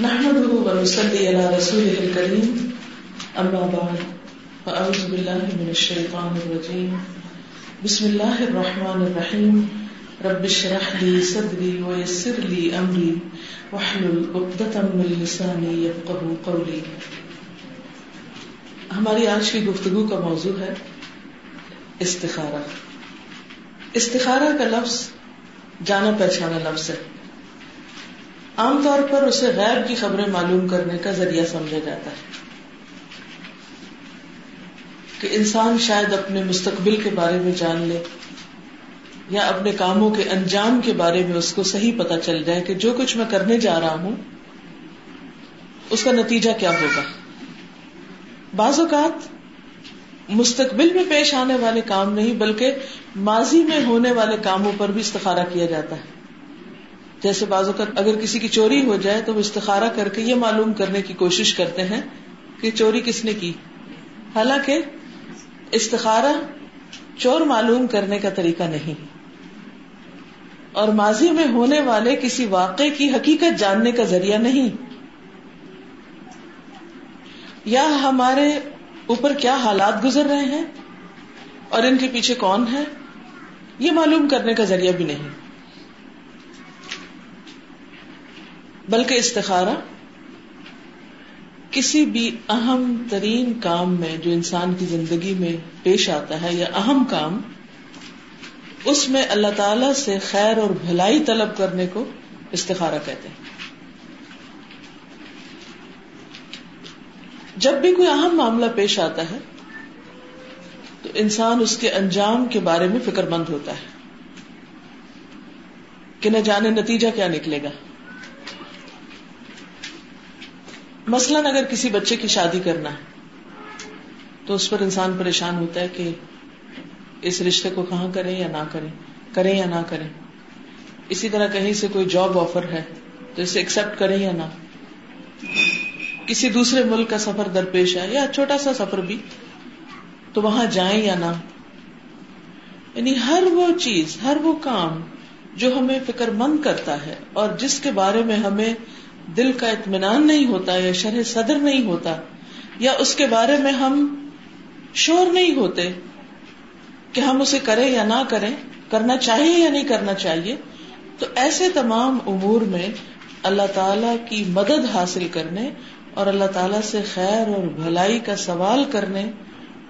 نحمده ونصلي على رسوله الكريم. أما بعد، فأعوذ بالله من الشيطان الرجيم. بسم الله الرحمن الرحيم. رب اشرح لي صدري ويسر لي أمري. واحلل عقدة من لساني يفقهوا قولي. ہماری آج کی گفتگو کا موضوع ہے استخارہ. استخارہ کا لفظ جانا پہچانا لفظ ہے. عام طور پر اسے غیر کی خبریں معلوم کرنے کا ذریعہ سمجھا جاتا ہے کہ انسان شاید اپنے مستقبل کے بارے میں جان لے یا اپنے کاموں کے انجام کے بارے میں اس کو صحیح پتا چل جائے کہ جو کچھ میں کرنے جا رہا ہوں، اس کا نتیجہ کیا ہوگا۔ بعض اوقات مستقبل میں پیش آنے والے کام نہیں، بلکہ ماضی میں ہونے والے کاموں پر بھی استخارہ کیا جاتا ہے۔ جیسے بعض اوقات اگر کسی کی چوری ہو جائے تو وہ استخارہ کر کے یہ معلوم کرنے کی کوشش کرتے ہیں کہ چوری کس نے کی۔ حالانکہ استخارہ چور معلوم کرنے کا طریقہ نہیں۔ اور ماضی میں ہونے والے کسی واقعے کی حقیقت جاننے کا ذریعہ نہیں۔ یا ہمارے اوپر کیا حالات گزر رہے ہیں اور ان کے پیچھے کون ہے، یہ معلوم کرنے کا ذریعہ بھی نہیں۔ بلکہ استخارہ کسی بھی اہم ترین کام میں جو انسان کی زندگی میں پیش آتا ہے یا اہم کام، اس میں اللہ تعالی سے خیر اور بھلائی طلب کرنے کو استخارہ کہتے ہیں۔ جب بھی کوئی اہم معاملہ پیش آتا ہے، تو انسان اس کے انجام کے بارے میں فکر مند ہوتا ہے کہ نہ جانے نتیجہ کیا نکلے گا۔ مثلاً اگر کسی بچے کی شادی کرنا ہے، تو اس پر انسان پریشان ہوتا ہے کہ اس رشتے کو کہاں کریں یا نہ کریں کریں یا نہ کریں۔ اسی طرح کہیں سے کوئی جاب آفر ہے، تو اسے ایکسپٹ کریں یا نہ۔ کسی دوسرے ملک کا سفر درپیش ہے یا چھوٹا سا سفر بھی، تو وہاں جائیں یا نہ۔ یعنی ہر وہ چیز، ہر وہ کام جو ہمیں فکر مند کرتا ہے اور جس کے بارے میں ہمیں دل کا اطمینان نہیں ہوتا یا شرح صدر نہیں ہوتا یا اس کے بارے میں ہم شور نہیں ہوتے کہ ہم اسے کریں یا نہ کریں، کرنا چاہیے یا نہیں کرنا چاہیے، تو ایسے تمام امور میں اللہ تعالی کی مدد حاصل کرنے اور اللہ تعالی سے خیر اور بھلائی کا سوال کرنے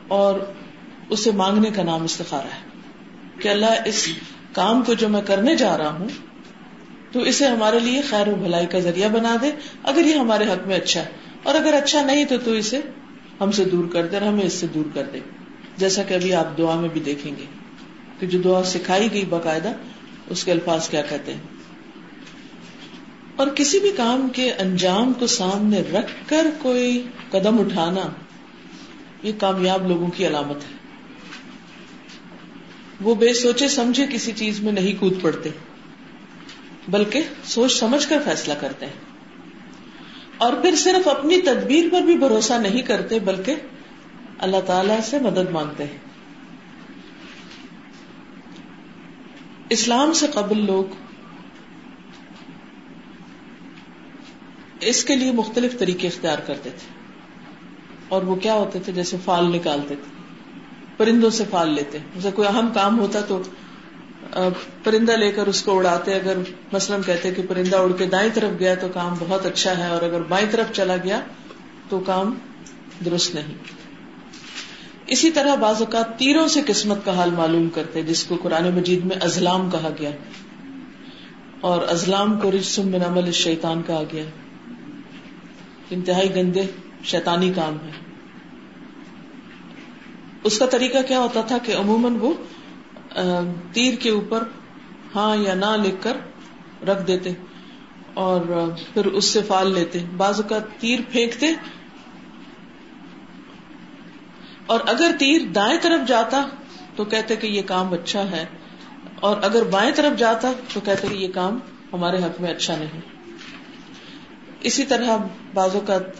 اور اسے مانگنے کا نام استخارا ہے۔ کہ اللہ اس کام کو جو میں کرنے جا رہا ہوں تو اسے ہمارے لیے خیر و بھلائی کا ذریعہ بنا دے، اگر یہ ہمارے حق میں اچھا ہے۔ اور اگر اچھا نہیں تو تو اسے ہم سے دور کر دے اور ہمیں اس سے دور کر دے۔ جیسا کہ ابھی آپ دعا میں بھی دیکھیں گے کہ جو دعا سکھائی گئی باقاعدہ، اس کے الفاظ کیا کہتے ہیں؟ اور کسی بھی کام کے انجام کو سامنے رکھ کر کوئی قدم اٹھانا، یہ کامیاب لوگوں کی علامت ہے۔ وہ بے سوچے سمجھے کسی چیز میں نہیں کود پڑتے۔ بلکہ سوچ سمجھ کر فیصلہ کرتے ہیں۔ اور پھر صرف اپنی تدبیر پر بھی بھروسہ نہیں کرتے، بلکہ اللہ تعالی سے مدد مانگتے ہیں۔ اسلام سے قبل لوگ اس کے لیے مختلف طریقے اختیار کرتے تھے۔ اور وہ کیا ہوتے تھے؟ جیسے فال نکالتے تھے، پرندوں سے فال لیتے۔ جیسے کوئی اہم کام ہوتا تو پرندہ لے کر اس کو اڑاتے، اگر مثلاً کہتے کہ پرندہ اڑ کے دائیں طرف گیا تو کام بہت اچھا ہے، اور اگر بائیں طرف چلا گیا تو کام درست نہیں۔ اسی طرح بعض اوقات تیروں سے قسمت کا حال معلوم کرتے، جس کو قرآن مجید میں ازلام کہا گیا۔ اور ازلام کو رجسم من عمل شیطان کہا گیا۔ انتہائی گندے، شیطانی کام ہے۔ اس کا طریقہ کیا ہوتا تھا کہ عموماً وہ تیر کے اوپر ہاں یا نہ لکھ کر رکھ دیتے اور پھر اس سے فال لیتے۔ بعض اوقات تیر پھینکتے اور اگر تیر دائیں طرف جاتا تو کہتے کہ یہ کام اچھا ہے اور اگر بائیں طرف جاتا تو کہتے کہ یہ کام ہمارے حق میں اچھا نہیں۔ اسی طرح بعض اوقات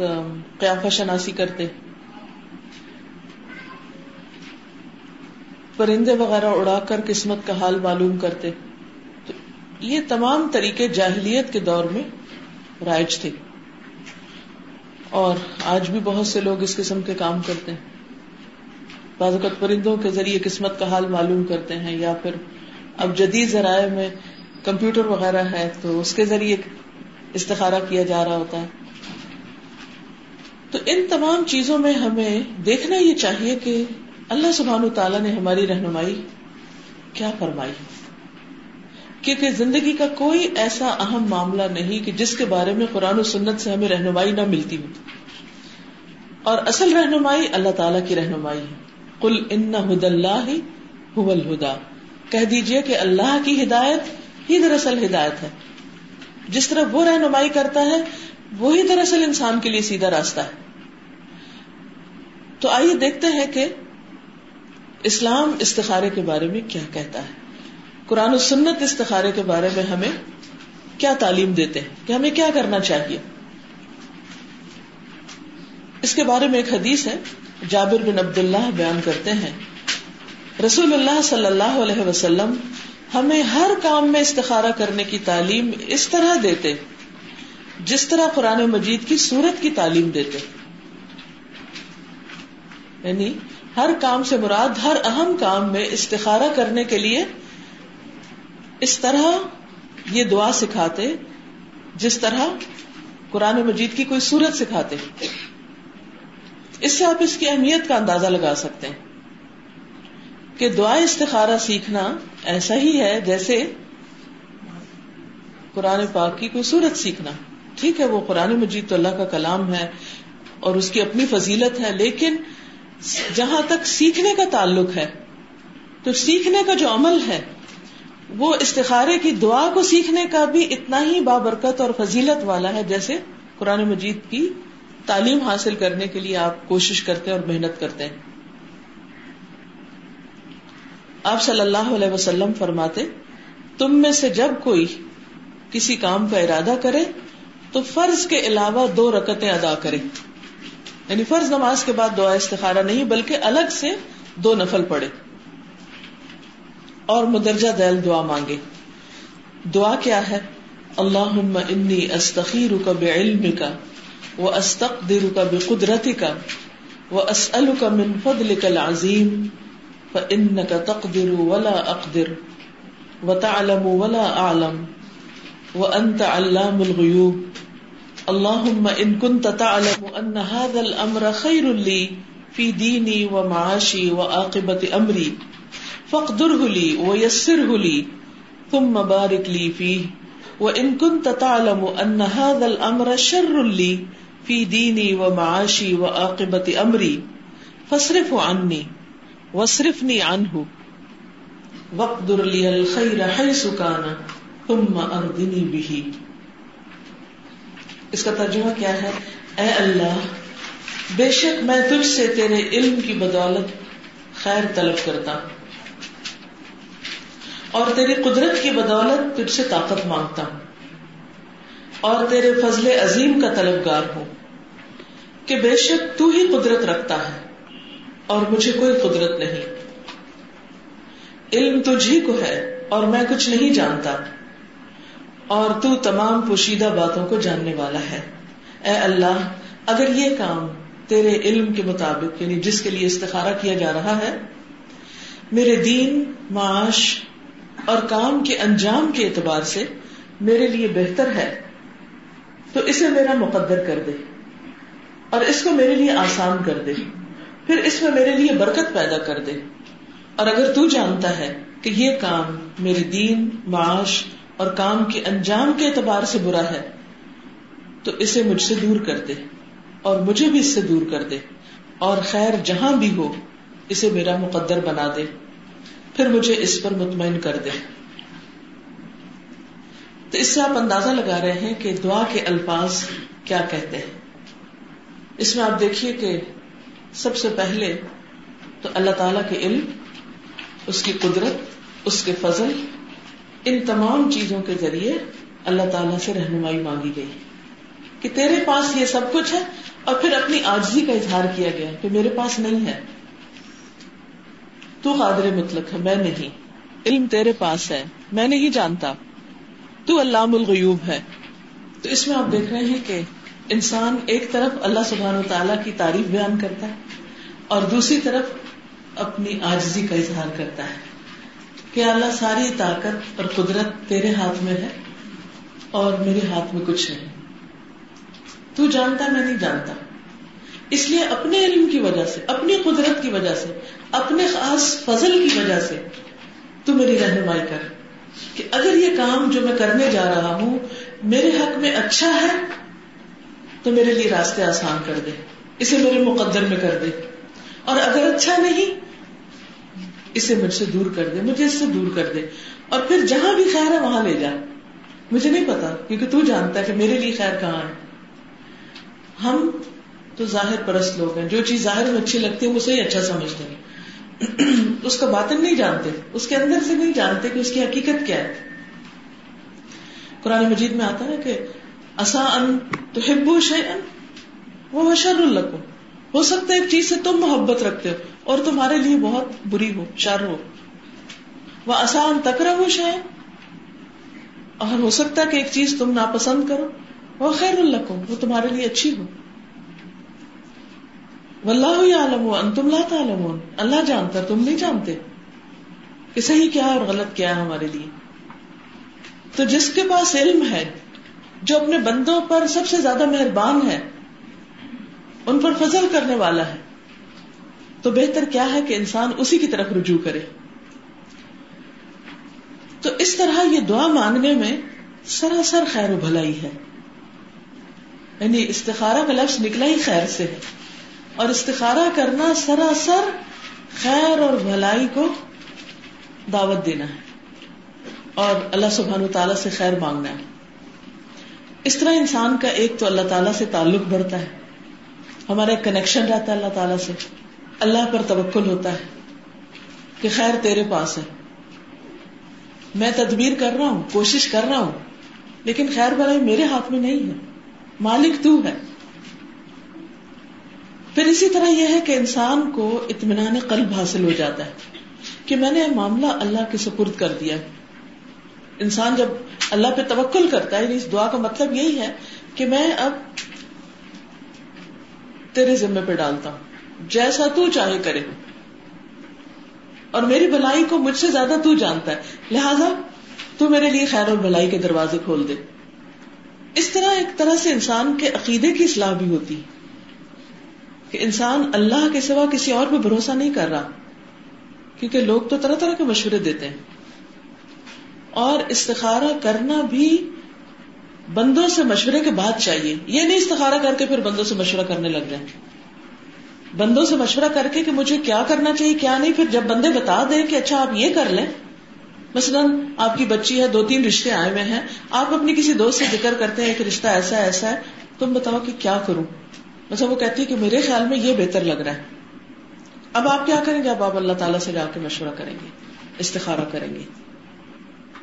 قیافہ شناسی کرتے۔ پرندے وغیرہ اڑا کر قسمت کا حال معلوم کرتے۔ تو یہ تمام طریقے جاہلیت کے دور میں رائج تھے۔ اور آج بھی بہت سے لوگ اس قسم کے کام کرتے ہیں۔ بعض اوقات پرندوں کے ذریعے قسمت کا حال معلوم کرتے ہیں یا پھر اب جدید ذرائع میں کمپیوٹر وغیرہ ہے تو اس کے ذریعے استخارہ کیا جا رہا ہوتا ہے۔ تو ان تمام چیزوں میں ہمیں دیکھنا یہ چاہیے کہ اللہ سبحان تعالیٰ نے ہماری رہنمائی کیا فرمائی؟ کیونکہ زندگی کا کوئی ایسا اہم معاملہ نہیں کہ جس کے بارے میں قرآن و سنت سے ہمیں رہنمائی نہ ملتی ہو۔ اور اصل رہنمائی اللہ تعالیٰ کی رہنمائی ہے۔ کل ان ہد اللہ الہدا کہہ دیجیے کہ اللہ کی ہدایت ہی دراصل ہدایت ہے۔ جس طرح وہ رہنمائی کرتا ہے، وہی دراصل انسان کے لیے سیدھا راستہ ہے۔ تو آئیے دیکھتے ہیں کہ اسلام استخارے کے بارے میں کیا کہتا ہے؟ قرآن و سنت استخارے کے بارے میں ہمیں کیا تعلیم دیتے ہیں؟ کہ ہمیں کیا کرنا چاہیے؟ اس کے بارے میں ایک حدیث ہے، جابر بن عبد اللہ بیان کرتے ہیں، رسول اللہ صلی اللہ علیہ وسلم ہمیں ہر کام میں استخارہ کرنے کی تعلیم اس طرح دیتے، جس طرح قرآن مجید کی صورت کی تعلیم دیتے۔ یعنی ہر کام سے مراد، ہر اہم کام میں استخارہ کرنے کے لیے اس طرح یہ دعا سکھاتے، جس طرح قرآن مجید کی کوئی صورت سکھاتے۔ اس سے آپ اس کی اہمیت کا اندازہ لگا سکتے ہیں کہ دعا استخارہ سیکھنا ایسا ہی ہے جیسے قرآن پاک کی کوئی صورت سیکھنا۔ ٹھیک ہے، وہ قرآن مجید تو اللہ کا کلام ہے اور اس کی اپنی فضیلت ہے، لیکن جہاں تک سیکھنے کا تعلق ہے، تو سیکھنے کا جو عمل ہے، وہ استخارے کی دعا کو سیکھنے کا بھی اتنا ہی بابرکت اور فضیلت والا ہے جیسے قرآن مجید کی تعلیم حاصل کرنے کے لیے آپ کوشش کرتے اور محنت کرتے ہیں۔ آپ صلی اللہ علیہ وسلم فرماتے، تم میں سے جب کوئی کسی کام کا ارادہ کرے، تو فرض کے علاوہ دو رکتیں ادا کرے۔ یعنی فرض نماز کے بعد دعا استخارہ نہیں، بلکہ الگ سے دو نفل پڑے اور مدرجہ دل دعا مانگے۔ دعا کیا ہے؟ اللہ انی استخیر کا بے علم کا وہ استقدر کا بے قدرتی کا وہ اسل کا من فضل کا عظیم ان کا تقدر ولا اقدر، و تعلم ولا عالم و انت علام الغیوب۔ اللهم ان كنت تعلم ان هذا الامر خير لي في ديني ومعاشي وعاقبه امري فقدره لي ويسره لي ثم بارك لي فيه وإن كنت تعلم أن هذا الأمر شر لي في ديني ومعاشي وعاقبة أمري فاصرف عني واصرفني عنه واقدر لي الخير حيث كان ثم أرضني به اس کا ترجمہ کیا ہے؟ اے اللہ، بے شک میں تجھ سے تیرے علم کی بدولت خیر طلب کرتا ہوں۔ اور تیری قدرت کی بدولت تجھ سے طاقت مانگتا ہوں۔ اور تیرے فضل عظیم کا طلبگار ہوں۔ کہ بے شک تو ہی قدرت رکھتا ہے اور مجھے کوئی قدرت نہیں۔ علم تجھ ہی کو ہے اور میں کچھ نہیں جانتا۔ اور تو تمام پوشیدہ باتوں کو جاننے والا ہے۔ اے اللہ، اگر یہ کام تیرے علم کے مطابق یعنی جس کے لیے استخارہ کیا جا رہا ہے، میرے دین، معاش اور کام کے انجام کے اعتبار سے میرے لیے بہتر ہے، تو اسے میرا مقدر کر دے اور اس کو میرے لیے آسان کر دے۔ پھر اس میں میرے لیے برکت پیدا کر دے۔ اور اگر تو جانتا ہے کہ یہ کام میرے دین، معاش اور کام کے انجام کے اعتبار سے برا ہے، تو اسے مجھ سے دور کر دے اور مجھے بھی اس سے دور کر دے۔ اور خیر جہاں بھی ہو، اسے میرا مقدر بنا دے۔ پھر مجھے اس پر مطمئن کر دے۔ تو اس سے آپ اندازہ لگا رہے ہیں کہ دعا کے الفاظ کیا کہتے ہیں۔ اس میں آپ دیکھیے کہ سب سے پہلے تو اللہ تعالی کے علم، اس کی قدرت، اس کے فضل ان تمام چیزوں کے ذریعے اللہ تعالیٰ سے رہنمائی مانگی گئی کہ تیرے پاس یہ سب کچھ ہے اور پھر اپنی آجزی کا اظہار کیا گیا کہ میرے پاس نہیں ہے۔ تو قادر مطلق ہے، میں نہیں۔ علم تیرے پاس ہے، میں نہیں جانتا۔ تو علام الغیوب ہے۔ تو اس میں آپ دیکھ رہے ہیں کہ انسان ایک طرف اللہ سبحان و تعالیٰ کی تعریف بیان کرتا ہے اور دوسری طرف اپنی آجزی کا اظہار کرتا ہے۔ کہ اللہ ساری طاقت اور قدرت تیرے ہاتھ میں ہے اور میرے ہاتھ میں کچھ نہیں تو جانتا میں نہیں جانتا۔ اس لیے اپنے علم کی وجہ سے، اپنی قدرت کی وجہ سے، اپنے خاص فضل کی وجہ سے تو میری رہنمائی کر۔ کہ اگر یہ کام جو میں کرنے جا رہا ہوں میرے حق میں اچھا ہے تو میرے لیے راستے آسان کر دے۔ اسے میرے مقدر میں کر دے۔ اور اگر اچھا نہیں اسے مجھ سے دور کر دے، مجھے اس سے دور کر دے۔ اور پھر جہاں بھی خیر ہے وہاں لے جا۔ مجھے نہیں پتا، کیونکہ تو جانتا ہے کہ میرے لیے خیر کہاں ہے۔ ہم تو ظاہر پرست لوگ ہیں، جو چیز ظاہر میں اچھی لگتی ہے اسے ہی اچھا سمجھتے ہیں۔ اس کا باطن نہیں جانتے، اس کے اندر سے نہیں جانتے کہ اس کی حقیقت کیا ہے۔ قرآن مجید میں آتا ہے کہ اصا ان تو ہبو شن وہ شر القم ہو سکتا ہے ایک چیز سے تم محبت رکھتے ہو اور تمہارے لیے بہت بری ہو، شر ہو۔ وہ آسان تکرا ہو شاید اور ہو سکتا ہے کہ ایک چیز تم ناپسند کرو۔ وہ خیر القم وہ تمہارے لیے اچھی ہو۔ واللہ عالم انتم لا تعلمون۔ اللہ جانتا تم نہیں جانتے کہ صحیح کیا اور غلط کیا ہے ہمارے لیے۔ تو جس کے پاس علم ہے، جو اپنے بندوں پر سب سے زیادہ مہربان ہے ان پر فضل کرنے والا ہے۔ تو بہتر کیا ہے کہ انسان اسی کی طرف رجوع کرے۔ تو اس طرح یہ دعا مانگنے میں سراسر خیر و بھلائی ہے۔ یعنی استخارہ کا لفظ نکلا ہی خیر سے ہے۔ اور استخارہ کرنا سراسر خیر اور بھلائی کو دعوت دینا ہے۔ اور اللہ سبحان تعالیٰ سے خیر مانگنا ہے۔ اس طرح انسان کا ایک تو اللہ تعالیٰ سے تعلق بڑھتا ہے۔ ہمارا ایک کنیکشن رہتا ہے اللہ تعالیٰ سے۔ اللہ پر توکل ہوتا ہے کہ خیر تیرے پاس ہے۔ میں تدبیر کر رہا ہوں، کوشش کر رہا ہوں، لیکن خیر بھلائی میرے ہاتھ میں نہیں ہے۔ مالک تو ہے۔ پھر اسی طرح یہ ہے کہ انسان کو اطمینان قلب حاصل ہو جاتا ہے کہ میں نے معاملہ اللہ کے سپرد کر دیا انسان جب اللہ پہ توکل کرتا ہے یعنی اس دعا کا مطلب یہی ہے کہ میں اب تیرے ذمے پہ ڈالتا ہوں۔ جیسا تو چاہے کرے۔ اور میری بلائی کو مجھ سے زیادہ تو جانتا ہے۔ لہذا تو میرے لیے خیر اور بلائی کے دروازے کھول دے۔ اس طرح ایک طرح سے انسان کے عقیدے کی اصلاح بھی ہوتی کہ انسان اللہ کے سوا کسی اور پہ بھروسہ نہیں کر رہا۔ کیونکہ لوگ تو طرح طرح کے مشورے دیتے ہیں۔ اور استخارہ کرنا بھی بندوں سے مشورے کے بعد چاہیے۔ یہ نہیں استخارہ کر کے پھر بندوں سے مشورہ کرنے لگ جائیں۔ بندوں سے مشورہ کر کے کہ مجھے کیا کرنا چاہیے، کیا نہیں، پھر جب بندے بتا دیں کہ اچھا آپ یہ کر لیں۔ مثلاً آپ کی بچی ہے، دو تین رشتے آئے ہوئے ہیں۔ آپ اپنی کسی دوست سے ذکر کرتے ہیں کہ رشتہ ایسا ایسا ہے، تم بتاؤ کہ کیا کروں؟ مطلب وہ کہتی ہے کہ میرے خیال میں یہ بہتر لگ رہا ہے۔ اب آپ کیا کریں گے؟ اب آپ اللہ تعالیٰ سے جا کے مشورہ کریں گے، استخارہ کریں گے۔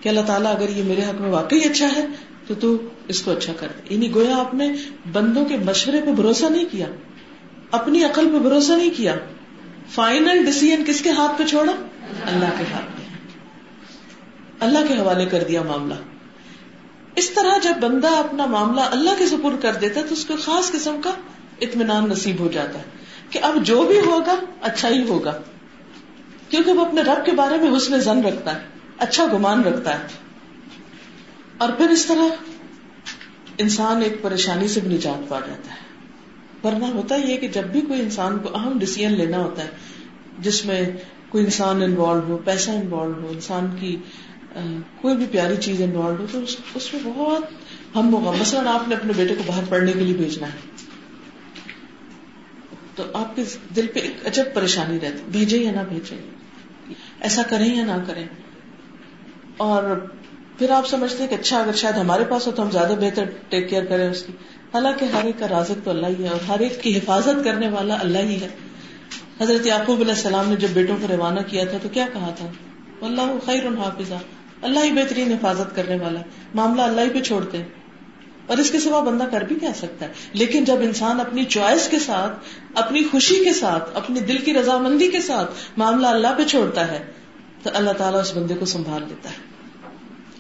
کہ اللہ تعالیٰ اگر یہ میرے حق میں واقعی اچھا ہے تو تو اس کو اچھا کر یعنی گویا آپ نے بندوں کے مشورے پہ بھروسہ نہیں کیا، اپنی عقل پہ بھروسہ نہیں کیا۔ فائنل ڈسیزن کس کے ہاتھ پہ چھوڑا؟ اللہ کے ہاتھ پہ۔ اللہ کے حوالے کر دیا معاملہ۔ اس طرح جب بندہ اپنا معاملہ اللہ کے سپر کر دیتا ہے تو اس کو خاص قسم کا اطمینان نصیب ہو جاتا ہے کہ اب جو بھی ہوگا اچھا ہی ہوگا۔ کیونکہ وہ اپنے رب کے بارے میں حسن زن رکھتا ہے اچھا گمان رکھتا ہے۔ اور پھر اس طرح انسان ایک پریشانی سے بھی نجات پا جاتا ہے۔ ورنہ ہوتا یہ کہ جب بھی کوئی انسان کو اہم ڈسیزن لینا ہوتا ہے، جس میں کوئی انسان انوالو ہو، پیسہ انوالو ہو، انسان کی کوئی بھی پیاری چیز انوالو ہو، تو اس میں بہت ہم ہوگا مثلاً آپ نے اپنے بیٹے کو باہر پڑھنے کے لیے بھیجنا ہے۔ تو آپ کے دل پہ ایک عجب پریشانی رہتی، بھیجے یا نہ بھیجے، ایسا کریں یا نہ کریں۔ اور پھر آپ سمجھتے کہ اچھا اگر شاید ہمارے پاس ہو تو ہم زیادہ بہتر ٹیک کیئر کریں اس کی۔ حالانکہ ہر ایک کا رازق تو اللہ ہی ہے اور ہر ایک کی حفاظت کرنے والا اللہ ہی ہے۔ حضرت یعقوب علیہ السلام نے جب بیٹوں کو روانہ کیا تھا تو کیا کہا تھا؟ اللہ خیر حافظ اللہ ہی بہترین حفاظت کرنے والا۔ معاملہ اللہ ہی پہ چھوڑتے ہیں۔ اور اس کے سوا بندہ کر بھی کہہ سکتا ہے؟ لیکن جب انسان اپنی چوائس کے ساتھ، اپنی خوشی کے ساتھ، اپنی دل کی رضامندی کے ساتھ معاملہ اللہ پہ چھوڑتا ہے، تو اللہ تعالیٰ اس بندے کو سنبھال لیتا ہے۔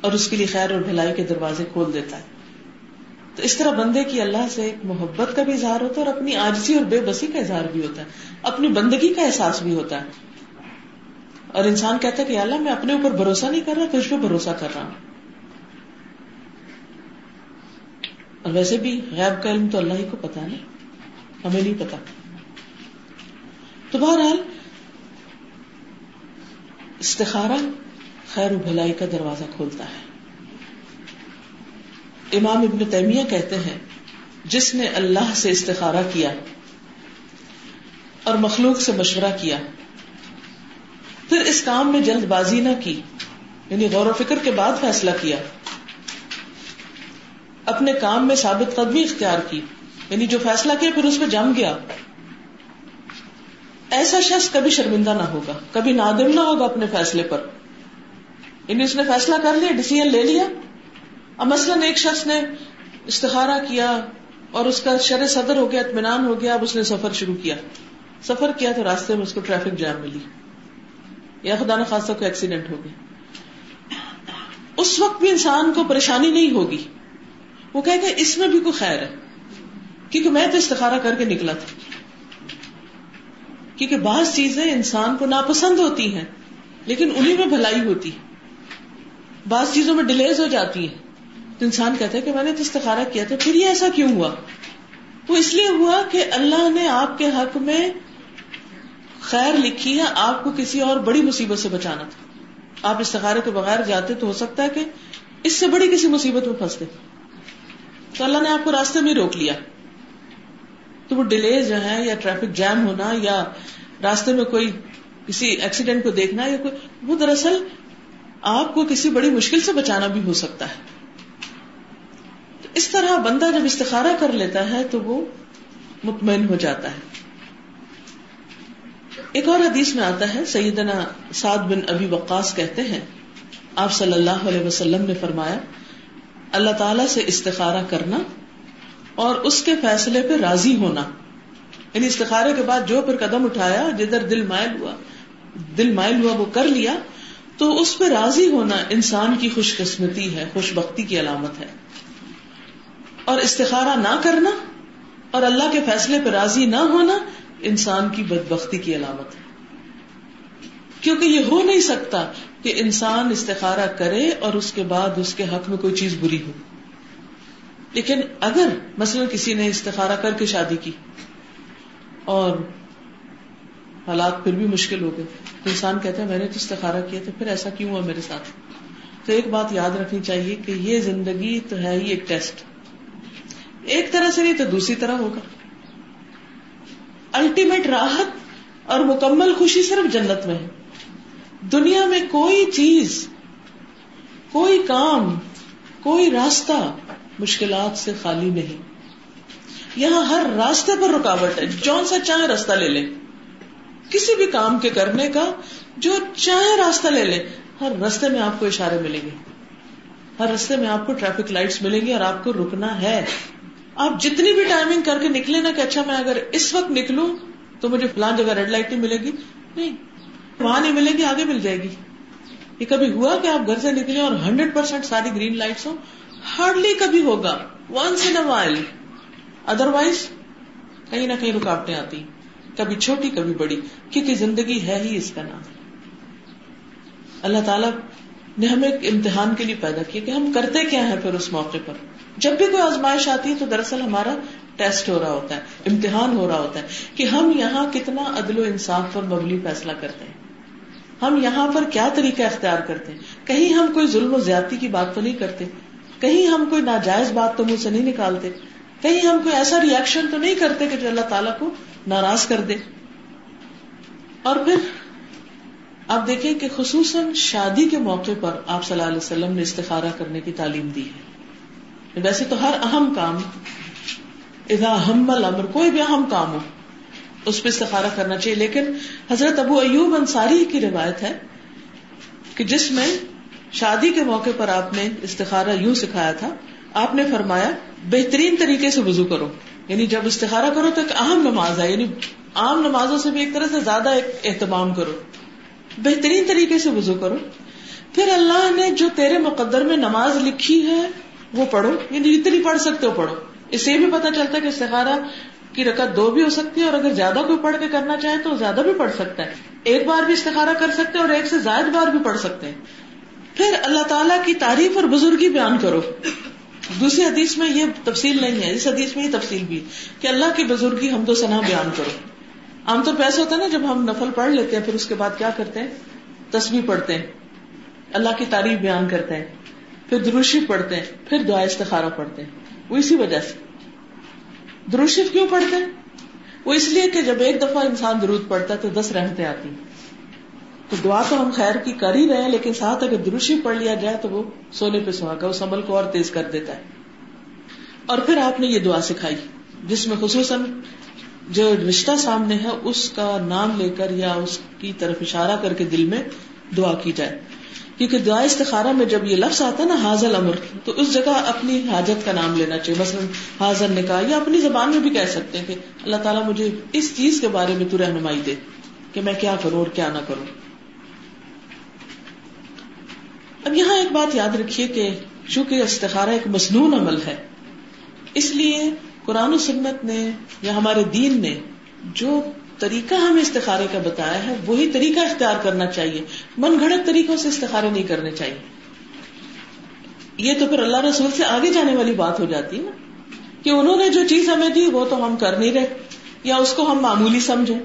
اور اس کے لیے خیر اور بھلائی کے دروازے کھول دیتا ہے۔ تو اس طرح بندے کی اللہ سے ایک محبت کا بھی اظہار ہوتا ہے اور اپنی آجزی اور بے بسی کا اظہار بھی ہوتا ہے۔ اپنی بندگی کا احساس بھی ہوتا ہے۔ اور انسان کہتا ہے کہ اللہ میں اپنے اوپر بھروسہ نہیں کر رہا، تجھ پہ بھروسہ کر رہا ہوں۔ اور ویسے بھی غیب کا علم تو اللہ ہی کو پتا نہیں ہمیں نہیں پتا تو بہرحال، استخارہ خیر و بھلائی کا دروازہ کھولتا ہے۔ امام ابن تیمیہ کہتے ہیں، جس نے اللہ سے استخارہ کیا اور مخلوق سے مشورہ کیا، پھر اس کام میں جلد بازی نہ کی یعنی غور و فکر کے بعد فیصلہ کیا۔ اپنے کام میں ثابت قدمی اختیار کی یعنی جو فیصلہ کیا، پھر اس پہ جم گیا۔ ایسا شخص کبھی شرمندہ نہ ہوگا، کبھی نادم نہ ہوگا اپنے فیصلے پر۔ یعنی اس نے فیصلہ کر لیا ڈسیزن لے لیا۔ اب مثلاً ایک شخص نے استخارہ کیا اور اس کا شر صدر ہو گیا، اطمینان ہو گیا، اب اس نے سفر شروع کیا۔ سفر کیا تو راستے میں اس کو ٹریفک جام ملی۔ یا خدا نخواستہ کو ایکسیڈنٹ ہو گیا اس وقت بھی انسان کو پریشانی نہیں ہوگی۔ وہ کہ اس میں بھی کوئی خیر ہے۔ کیونکہ میں تو استخارہ کر کے نکلا تھا۔ کیونکہ بعض چیزیں انسان کو ناپسند ہوتی ہیں، لیکن انہیں میں بھلائی ہوتی ہے۔ بعض چیزوں میں ڈیلیز ہو جاتی ہیں۔ تو انسان کہتا ہے کہ میں نے تو استخارہ کیا تھا، پھر یہ ایسا کیوں ہوا؟ وہ اس لیے ہوا کہ اللہ نے آپ کے حق میں خیر لکھی ہے، آپ کو کسی اور بڑی مصیبت سے بچانا تھا۔ آپ استخارے کے بغیر جاتے تو ہو سکتا ہے کہ اس سے بڑی کسی مصیبت میں پھنستے۔ تو اللہ نے آپ کو راستے میں روک لیا۔ تو وہ ڈیلے جو ہے یا ٹریفک جام ہونا یا راستے میں کوئی کسی ایکسیڈنٹ کو دیکھنا یا کوئی، وہ دراصل آپ کو کسی بڑی مشکل سے بچانا بھی ہو سکتا ہے۔ اس طرح بندہ جب استخارہ کر لیتا ہے تو وہ مطمئن ہو جاتا ہے۔ ایک اور حدیث میں آتا ہے، سیدنا سعد بن ابی وقاص کہتے ہیں، آپ صلی اللہ علیہ وسلم نے فرمایا، اللہ تعالی سے استخارہ کرنا اور اس کے فیصلے پہ راضی ہونا۔ یعنی استخارے کے بعد جو پھر قدم اٹھایا، جدھر دل مائل ہوا، دل مائل ہوا وہ کر لیا تو اس پہ راضی ہونا انسان کی خوش قسمتی ہے خوش بختی کی علامت ہے۔ اور استخارہ نہ کرنا اور اللہ کے فیصلے پہ راضی نہ ہونا انسان کی بد بختی کی علامت ہے۔ کیونکہ یہ ہو نہیں سکتا کہ انسان استخارہ کرے اور اس کے بعد اس کے حق میں کوئی چیز بری ہو۔ لیکن اگر مثلا کسی نے استخارہ کر کے شادی کی اور حالات پھر بھی مشکل ہو گئے۔ تو انسان کہتا ہے، میں نے تو استخارہ کیا تھا پھر ایسا کیوں ہوا میرے ساتھ؟ تو ایک بات یاد رکھنی چاہیے کہ یہ زندگی تو ہے ہی ایک ٹیسٹ۔ ایک طرح سے نہیں تو دوسری طرح ہوگا۔ الٹیمیٹ راحت اور مکمل خوشی صرف جنت میں ہے۔ دنیا میں کوئی چیز، کوئی کام، کوئی راستہ مشکلات سے خالی نہیں۔ یہاں ہر راستے پر رکاوٹ ہے۔ جون سا چاہے راستہ لے لیں۔ کسی بھی کام کے کرنے کا جو چاہے راستہ لے لیں ہر رستے میں آپ کو اشارے ملیں گے۔ ہر رستے میں آپ کو ٹریفک لائٹس ملیں گی اور آپ کو رکنا ہے۔ آپ جتنی بھی ٹائمنگ کر کے نکلے نا کہ اچھا میں اگر اس وقت نکلوں تو مجھے فلان جگہ ریڈ لائٹ نہیں ملے گی۔ نہیں، وہاں نہیں ملے گی، آگے مل جائے گی۔ یہ کبھی ہوا کہ آپ گھر سے نکلے اور ہنڈریڈ پرسینٹ ساری گرین لائٹس ہو ہارڈلی کبھی ہوگا۔ Once in while otherwise کہیں نہ کہیں رکاوٹیں آتی۔ کبھی چھوٹی، کبھی بڑی، کیونکہ زندگی ہے ہی اس کا نام۔ اللہ تعالیٰ نے ہمیں ایک امتحان کے لیے پیدا کیا کہ ہم کرتے کیا ہیں پھر اس موقع پر۔ جب بھی کوئی آزمائش آتی ہے تو دراصل ہمارا ٹیسٹ ہو رہا ہوتا ہے، امتحان ہو رہا ہوتا ہے کہ ہم یہاں کتنا عدل و انصاف پر مبلی فیصلہ کرتے ہیں۔ ہم یہاں پر کیا طریقہ اختیار کرتے ہیں؟ کہیں ہم کوئی ظلم و زیادتی کی بات تو نہیں کرتے؟ کہیں ہم کوئی ناجائز بات تو منہ سے نہیں نکالتے؟ کہیں ہم کوئی ایسا ریئیکشن تو نہیں کرتے کہ جو اللہ تعالیٰ کو ناراض کر دے۔ اور پھر آپ دیکھیں کہ خصوصاً شادی کے موقع پر آپ صلی اللہ علیہ وسلم نے استخارہ کرنے کی تعلیم دی ہے۔ ویسے تو ہر اہم کام، اذا ہم الامر، کوئی بھی اہم کام ہو، اس پہ استخارہ کرنا چاہیے۔ لیکن حضرت ابو ایوب انصاری کی روایت ہے کہ جس میں شادی کے موقع پر آپ نے استخارہ یوں سکھایا تھا، آپ نے فرمایا، بہترین طریقے سے وضو کرو۔ یعنی جب استخارہ کرو تو ایک اہم نماز ہے یعنی عام نمازوں سے بھی ایک طرح سے زیادہ اہتمام کرو۔ بہترین طریقے سے وضو کرو۔ پھر اللہ نے جو تیرے مقدر میں نماز لکھی ہے، وہ پڑھو۔ یعنی جتنی پڑھ سکتے ہو پڑھو۔ اس سے بھی پتا چلتا ہے کہ استخارا کی رکعت دو بھی ہو سکتی ہے اور اگر زیادہ کوئی پڑھ کے کرنا چاہے تو زیادہ بھی پڑھ سکتا ہے۔ ایک بار بھی استخارا کر سکتے اور ایک سے زائد بار بھی پڑھ سکتے ہیں۔ پھر اللہ تعالیٰ کی تعریف اور بزرگی بیان کرو۔ دوسری حدیث میں یہ تفصیل نہیں ہے، اس حدیث میں یہ تفصیل بھی کہ اللہ کی بزرگی ہم تو سنا بیان کرو۔ عام طور پہ ایسا ہوتا ہے نا، جب ہم نفل پڑھ لیتے ہیں، پھر اس کے بعد کیا کرتے ہیں؟ تصویر پڑھتے ہیں۔ اللہ کی تعریف بیان کرتے ہیں۔ پھر دروشی پڑھتے ہیں۔ پھر دعا استخارہ پڑھتے ہیں۔ وہ اسی وجہ سے۔ دروشف کیوں پڑھتے ہیں؟ وہ اس لیے کہ جب ایک دفعہ انسان درود پڑھتا ہے تو دس رحمتیں آتی ہیں۔ تو دعا تو ہم خیر کی کر ہی رہے ہیں، لیکن ساتھ اگر دروشی پڑھ لیا جائے تو وہ سونے پہ سہاگا اس عمل کو اور تیز کر دیتا ہے۔ اور پھر آپ نے یہ دعا سکھائی، جس میں خصوصاً جو رشتہ سامنے ہے، اس کا نام لے کر یا اس کی طرف اشارہ کر کے دل میں دعا کی جائے۔ کیونکہ دعا استخارہ میں جب یہ لفظ آتا ہے نا حاضل امر تو اس جگہ اپنی حاجت کا نام لینا چاہیے۔ مثلاً حاضر نکاح، یا اپنی زبان میں بھی کہہ سکتے ہیں کہ اللہ تعالیٰ مجھے اس چیز کے بارے میں تو رہنمائی دے کہ میں کیا کروں اور کیا نہ کروں۔ اب یہاں ایک بات یاد رکھیے کہ چونکہ استخارہ ایک مصنون عمل ہے، اس لیے قرآن و سنت نے یا ہمارے دین نے جو طریقہ ہمیں استخارے کا بتایا ہے، وہی طریقہ اختیار کرنا چاہیے۔ من گھڑت طریقوں سے استخارے نہیں کرنے چاہیے۔ یہ تو پھر اللہ رسول سے آگے جانے والی بات ہو جاتی ہے نا، کہ انہوں نے جو چیز ہمیں دی، وہ تو ہم کر نہیں رہے، یا اس کو ہم معمولی سمجھیں۔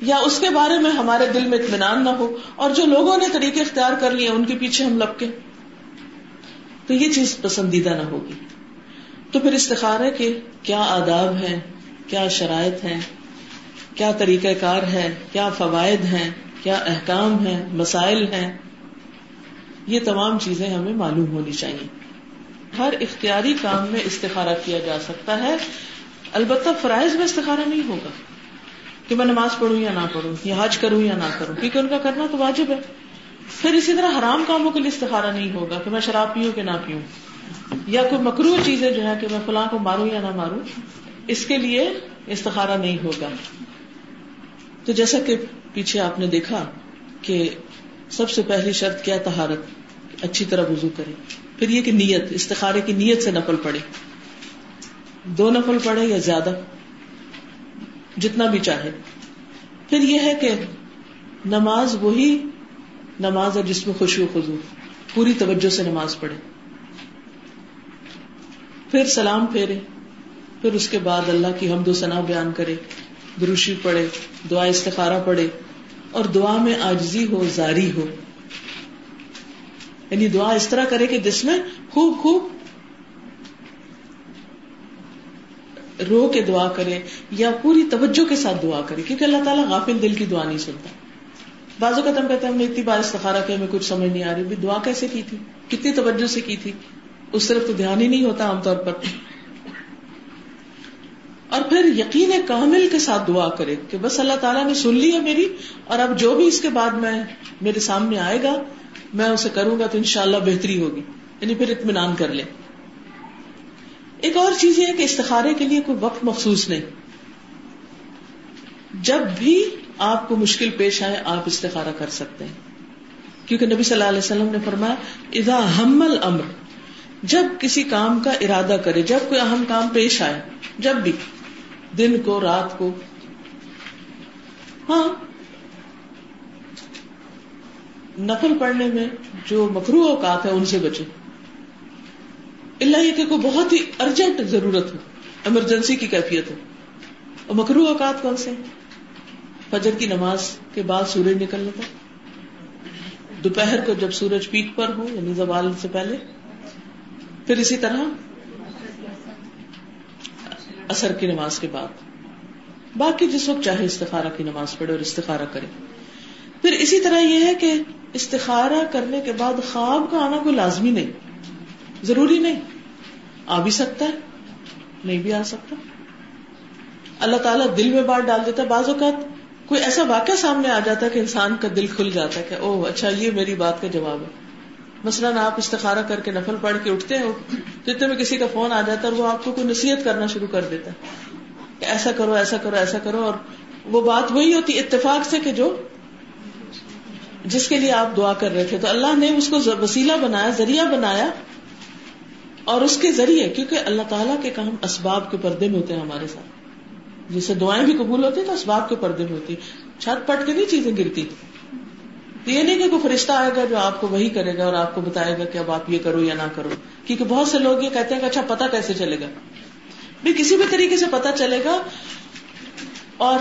یا اس کے بارے میں ہمارے دل میں اطمینان نہ ہو اور جو لوگوں نے طریقے اختیار کر لیے ان کے پیچھے ہم لپکے تو یہ چیز پسندیدہ نہ ہوگی۔ تو پھر استخار ہے کہ کیا آداب ہے کیا شرائط ہے کیا طریقہ کار ہے کیا فوائد ہیں، کیا احکام ہے مسائل ہیں۔ یہ تمام چیزیں ہمیں معلوم ہونی چاہیے۔ ہر اختیاری کام میں استخارہ کیا جا سکتا ہے، البتہ فرائض میں استخارہ نہیں ہوگا۔ کہ میں نماز پڑھوں یا نہ پڑھوں، یا حج کروں یا نہ کروں، کیونکہ ان کا کرنا تو واجب ہے۔ پھر اسی طرح حرام کاموں کے لیے استخارہ نہیں ہوگا کہ میں شراب پیوں کہ نہ پیوں۔ یا کوئی مکرو چیزیں جو ہے کہ میں فلاں کو ماروں یا نہ ماروں، اس کے لیے استخارہ نہیں ہوگا۔ تو جیسا کہ پیچھے آپ نے دیکھا کہ سب سے پہلی شرط کیا تہارت اچھی طرح وضو کرے۔ پھر یہ کہ نیت، استخارے کی نیت سے نفل پڑے دو نفل پڑے یا زیادہ؟ جتنا بھی چاہے۔ پھر یہ ہے کہ نماز وہی نماز ہے جس میں خوشی و خزو پوری توجہ سے نماز پڑھے پھر سلام پھیرے، پھر اس کے بعد اللہ کی حمد و ثنا بیان کرے، دروشی پڑھے، دعا استخارہ پڑھے، اور دعا میں آجزی ہو، زاری ہو۔ یعنی دعا اس طرح کرے کہ جس میں خوب خوب رو کے دعا کرے یا پوری توجہ کے ساتھ دعا کرے، کیونکہ اللہ تعالیٰ غافل دل کی دعا نہیں سنتا۔ بازو کا کہتے ہیں، ہم نے اتنی بار استخارہ کہ ہمیں کچھ سمجھ نہیں آ رہی دعا کیسے کی تھی؟ کتنی توجہ سے کی تھی؟ اس طرف تو دھیان ہی نہیں ہوتا عام طور پر۔ اور پھر یقین کامل کے ساتھ دعا کرے کہ بس اللہ تعالیٰ نے سن لی ہے میری، اور اب جو بھی اس کے بعد میں میرے سامنے آئے گا، میں اسے کروں گا تو انشاءاللہ بہتری ہوگی۔ یعنی پھر اطمینان کر لے۔ ایک اور چیز یہ کہ استخارے کے لیے کوئی وقت مخصوص نہیں۔ جب بھی آپ کو مشکل پیش آئے، آپ استخارہ کر سکتے ہیں۔ کیونکہ نبی صلی اللہ علیہ وسلم نے فرمایا، اذا حمل امر جب کسی کام کا ارادہ کرے، جب کوئی اہم کام پیش آئے، جب بھی، دن کو، رات کو۔ ہاں نفل پڑھنے میں جو مکرو اوقات ہے ان سے بچے۔ اللہ یہ کہ کوئی بہت ہی ارجنٹ ضرورت ہو ایمرجنسی کی کیفیت ہو۔ اور مکرو اوقات کون سے فجر کی نماز کے بعد سورج نکل لیتا دوپہر کو جب سورج پیک پر ہو یعنی زوال سے پہلے، پھر اسی طرح اثر کی نماز کے بعد۔ باقی جس وقت چاہے استخارہ کی نماز پڑھے اور استخارہ کرے۔ پھر اسی طرح یہ ہے کہ استخارہ کرنے کے بعد خواب کا آنا کوئی لازمی نہیں۔ ضروری نہیں۔ آ بھی سکتا ہے، نہیں بھی آ سکتا۔ اللہ تعالیٰ دل میں بات ڈال دیتا ہے۔ بعض اوقات کوئی ایسا واقعہ سامنے آ جاتا ہے کہ انسان کا دل کھل جاتا ہے کہ او اچھا یہ میری بات کا جواب ہے۔ مثلاً آپ استخارہ کر کے نفل پڑھ کے اٹھتے ہو جتنے میں کسی کا فون آ جاتا ہے وہ آپ کو کوئی نصیحت کرنا شروع کر دیتا ہے کہ ایسا کرو ایسا کرو ایسا کرو اور وہ بات وہی ہوتی، اتفاق سے کہ جو جس کے لیے آپ دعا کر رہے تھے۔ تو اللہ نے اس کو وسیلہ بنایا، ذریعہ بنایا اور اس کے ذریعے، کیونکہ اللہ تعالیٰ کے کام اسباب کے پردے میں ہوتے ہیں ہمارے ساتھ۔ جسے دعائیں بھی قبول ہوتی ہیں تو اسباب کے پردے میں ہوتی۔ چھت پٹ کے نہیں چیزیں گرتی۔ تو یہ نہیں کہ کوئی فرشتہ آئے گا جو آپ کو وہی کرے گا اور آپ کو بتائے گا کہ اب آپ یہ کرو یا نہ کرو۔ کیونکہ بہت سے لوگ یہ کہتے ہیں کہ اچھا پتا کیسے چلے گا؟ بھی کسی بھی طریقے سے پتا چلے گا اور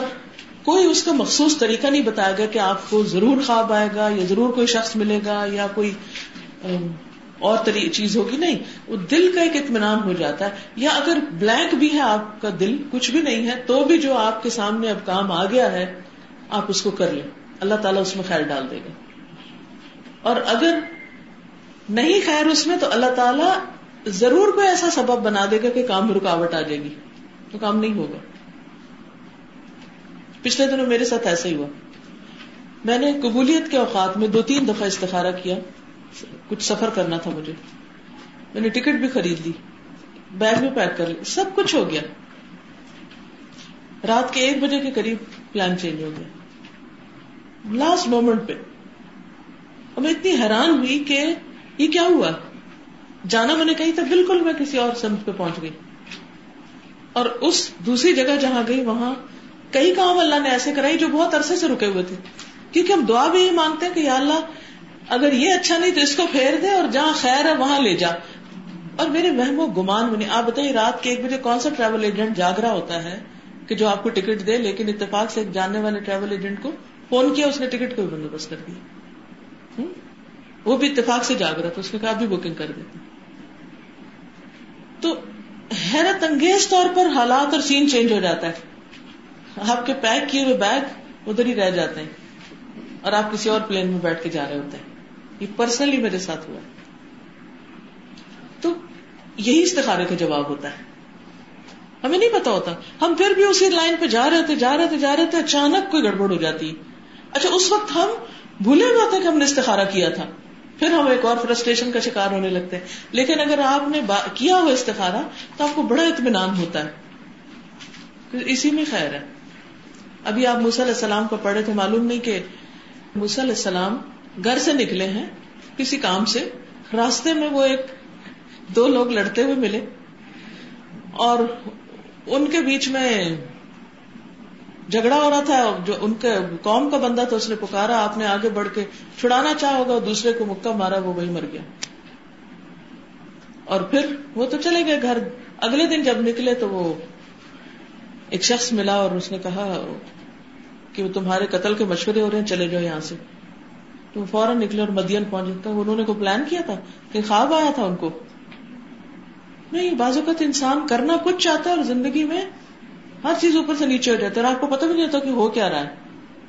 کوئی اس کا مخصوص طریقہ نہیں بتایا گا کہ آپ کو ضرور خواب آئے گا یا ضرور کوئی شخص ملے گا یا کوئی اور چیز ہوگی نہیں۔ وہ دل کا ایک اطمینان ہو جاتا ہے۔ یا اگر بلینک بھی ہے آپ کا دل، کچھ بھی نہیں ہے، تو بھی جو آپ کے سامنے اب کام آ گیا ہے، آپ اس کو کر لیں۔ اللہ تعالیٰ اس میں خیر ڈال دے گا۔ اور اگر نہیں خیر اس میں، تو اللہ تعالیٰ ضرور کوئی ایسا سبب بنا دے گا کہ کام میں رکاوٹ آ جائے گی۔ تو کام نہیں ہوگا۔ پچھلے دنوں میرے ساتھ ایسا ہی ہوا۔ میں نے قبولیت کے اوقات میں دو تین دفعہ استخارہ کیا۔ کچھ سفر کرنا تھا مجھے۔ میں نے ٹکٹ بھی خرید لی، بیگ بھی پیک کر لی، سب کچھ ہو گیا۔ رات کے ایک بجے کے قریب پلان چینج ہو گیا۔ لاسٹ مومنٹ پہ۔ اور میں اتنی حیران ہوئی کہ یہ کیا ہوا؟ جانا میں نے کہیں تھا، بالکل میں کسی اور سمت پہ پہنچ گئی۔ اور اس دوسری جگہ جہاں گئی، وہاں کئی کام اللہ نے ایسے کرائی جو بہت عرصے سے رکے ہوئے تھے۔ کیونکہ ہم دعا بھی یہ مانگتے ہیں کہ یا اللہ اگر یہ اچھا نہیں تو اس کو پھیر دے اور جہاں خیر ہے وہاں لے جا۔ اور میرے وہم و گمان بنے آپ بتائیے، رات کے ایک بجے کون سا ٹریول ایجنٹ جاگ رہا ہوتا ہے؟ کہ جو آپ کو ٹکٹ دے، لیکن اتفاق سے ایک جاننے والے ٹریول ایجنٹ کو فون کیا، اس نے ٹکٹ کو بھی بندوبست کر دیا۔ وہ بھی اتفاق سے جاگ رہا تھا، اس نے کہا بھی بکنگ کر دیتے۔ تو حیرت انگیز طور پر حالات اور سین چینج ہو جاتا ہے۔ آپ کے پیک کیے ہوئے بیگ ادھر ہی رہ جاتے ہیں اور آپ کسی اور پلین میں بیٹھ کے جا رہے ہوتے ہیں۔ یہ پرسنلی میرے ساتھ ہوا تو یہی استخارے کا جواب ہوتا ہے۔ ہمیں نہیں پتا ہوتا۔ ہم پھر بھی اسی لائن پہ جا رہے تھے، جا رہے تھے، جا رہے تھے، اچانک کوئی گڑبڑ ہو جاتی۔ اچھا اس وقت ہم بھولے ہوئے تھے کہ ہم نے استخارا کیا تھا۔ پھر ہم ایک اور فرسٹریشن کا شکار ہونے لگتے۔ ہیں لیکن اگر آپ نے کیا ہوا استخارا تو آپ کو بڑا اطمینان ہوتا ہے۔ اسی میں خیر ہے۔ ابھی آپ علیہ السلام کو پڑھے تھے معلوم نہیں کہ علیہ السلام گھر سے نکلے ہیں، کسی کام سے، راستے میں وہ ایک دو لوگ لڑتے ہوئے ملے اور ان کے بیچ میں جھگڑا ہو رہا تھا، جو ان کے قوم کا بندہ تھا، اس نے پکارا، آپ نے آگے بڑھ کے چھڑانا چاہ ہوگا، دوسرے کو مکہ مارا، وہ وہی مر گیا۔ اور پھر وہ تو چلے گئے گھر۔ اگلے دن جب نکلے تو وہ ایک شخص ملا اور اس نے کہا کہ وہ تمہارے قتل کے مشورے ہو رہے ہیں، چلے جاؤ یہاں سے۔ تو فوراً نکلے اور مدین پہنچ انہوں نے کوئی پلان کیا تھا؟ کہ خواب آیا تھا ان کو؟ نہیں، بعض اوقات انسان کرنا کچھ چاہتا ہے اور زندگی میں ہر چیز اوپر سے نیچے ہو جاتا ہے اور آپ کو پتہ بھی نہیں ہوتا کہ ہو کیا رہا ہے۔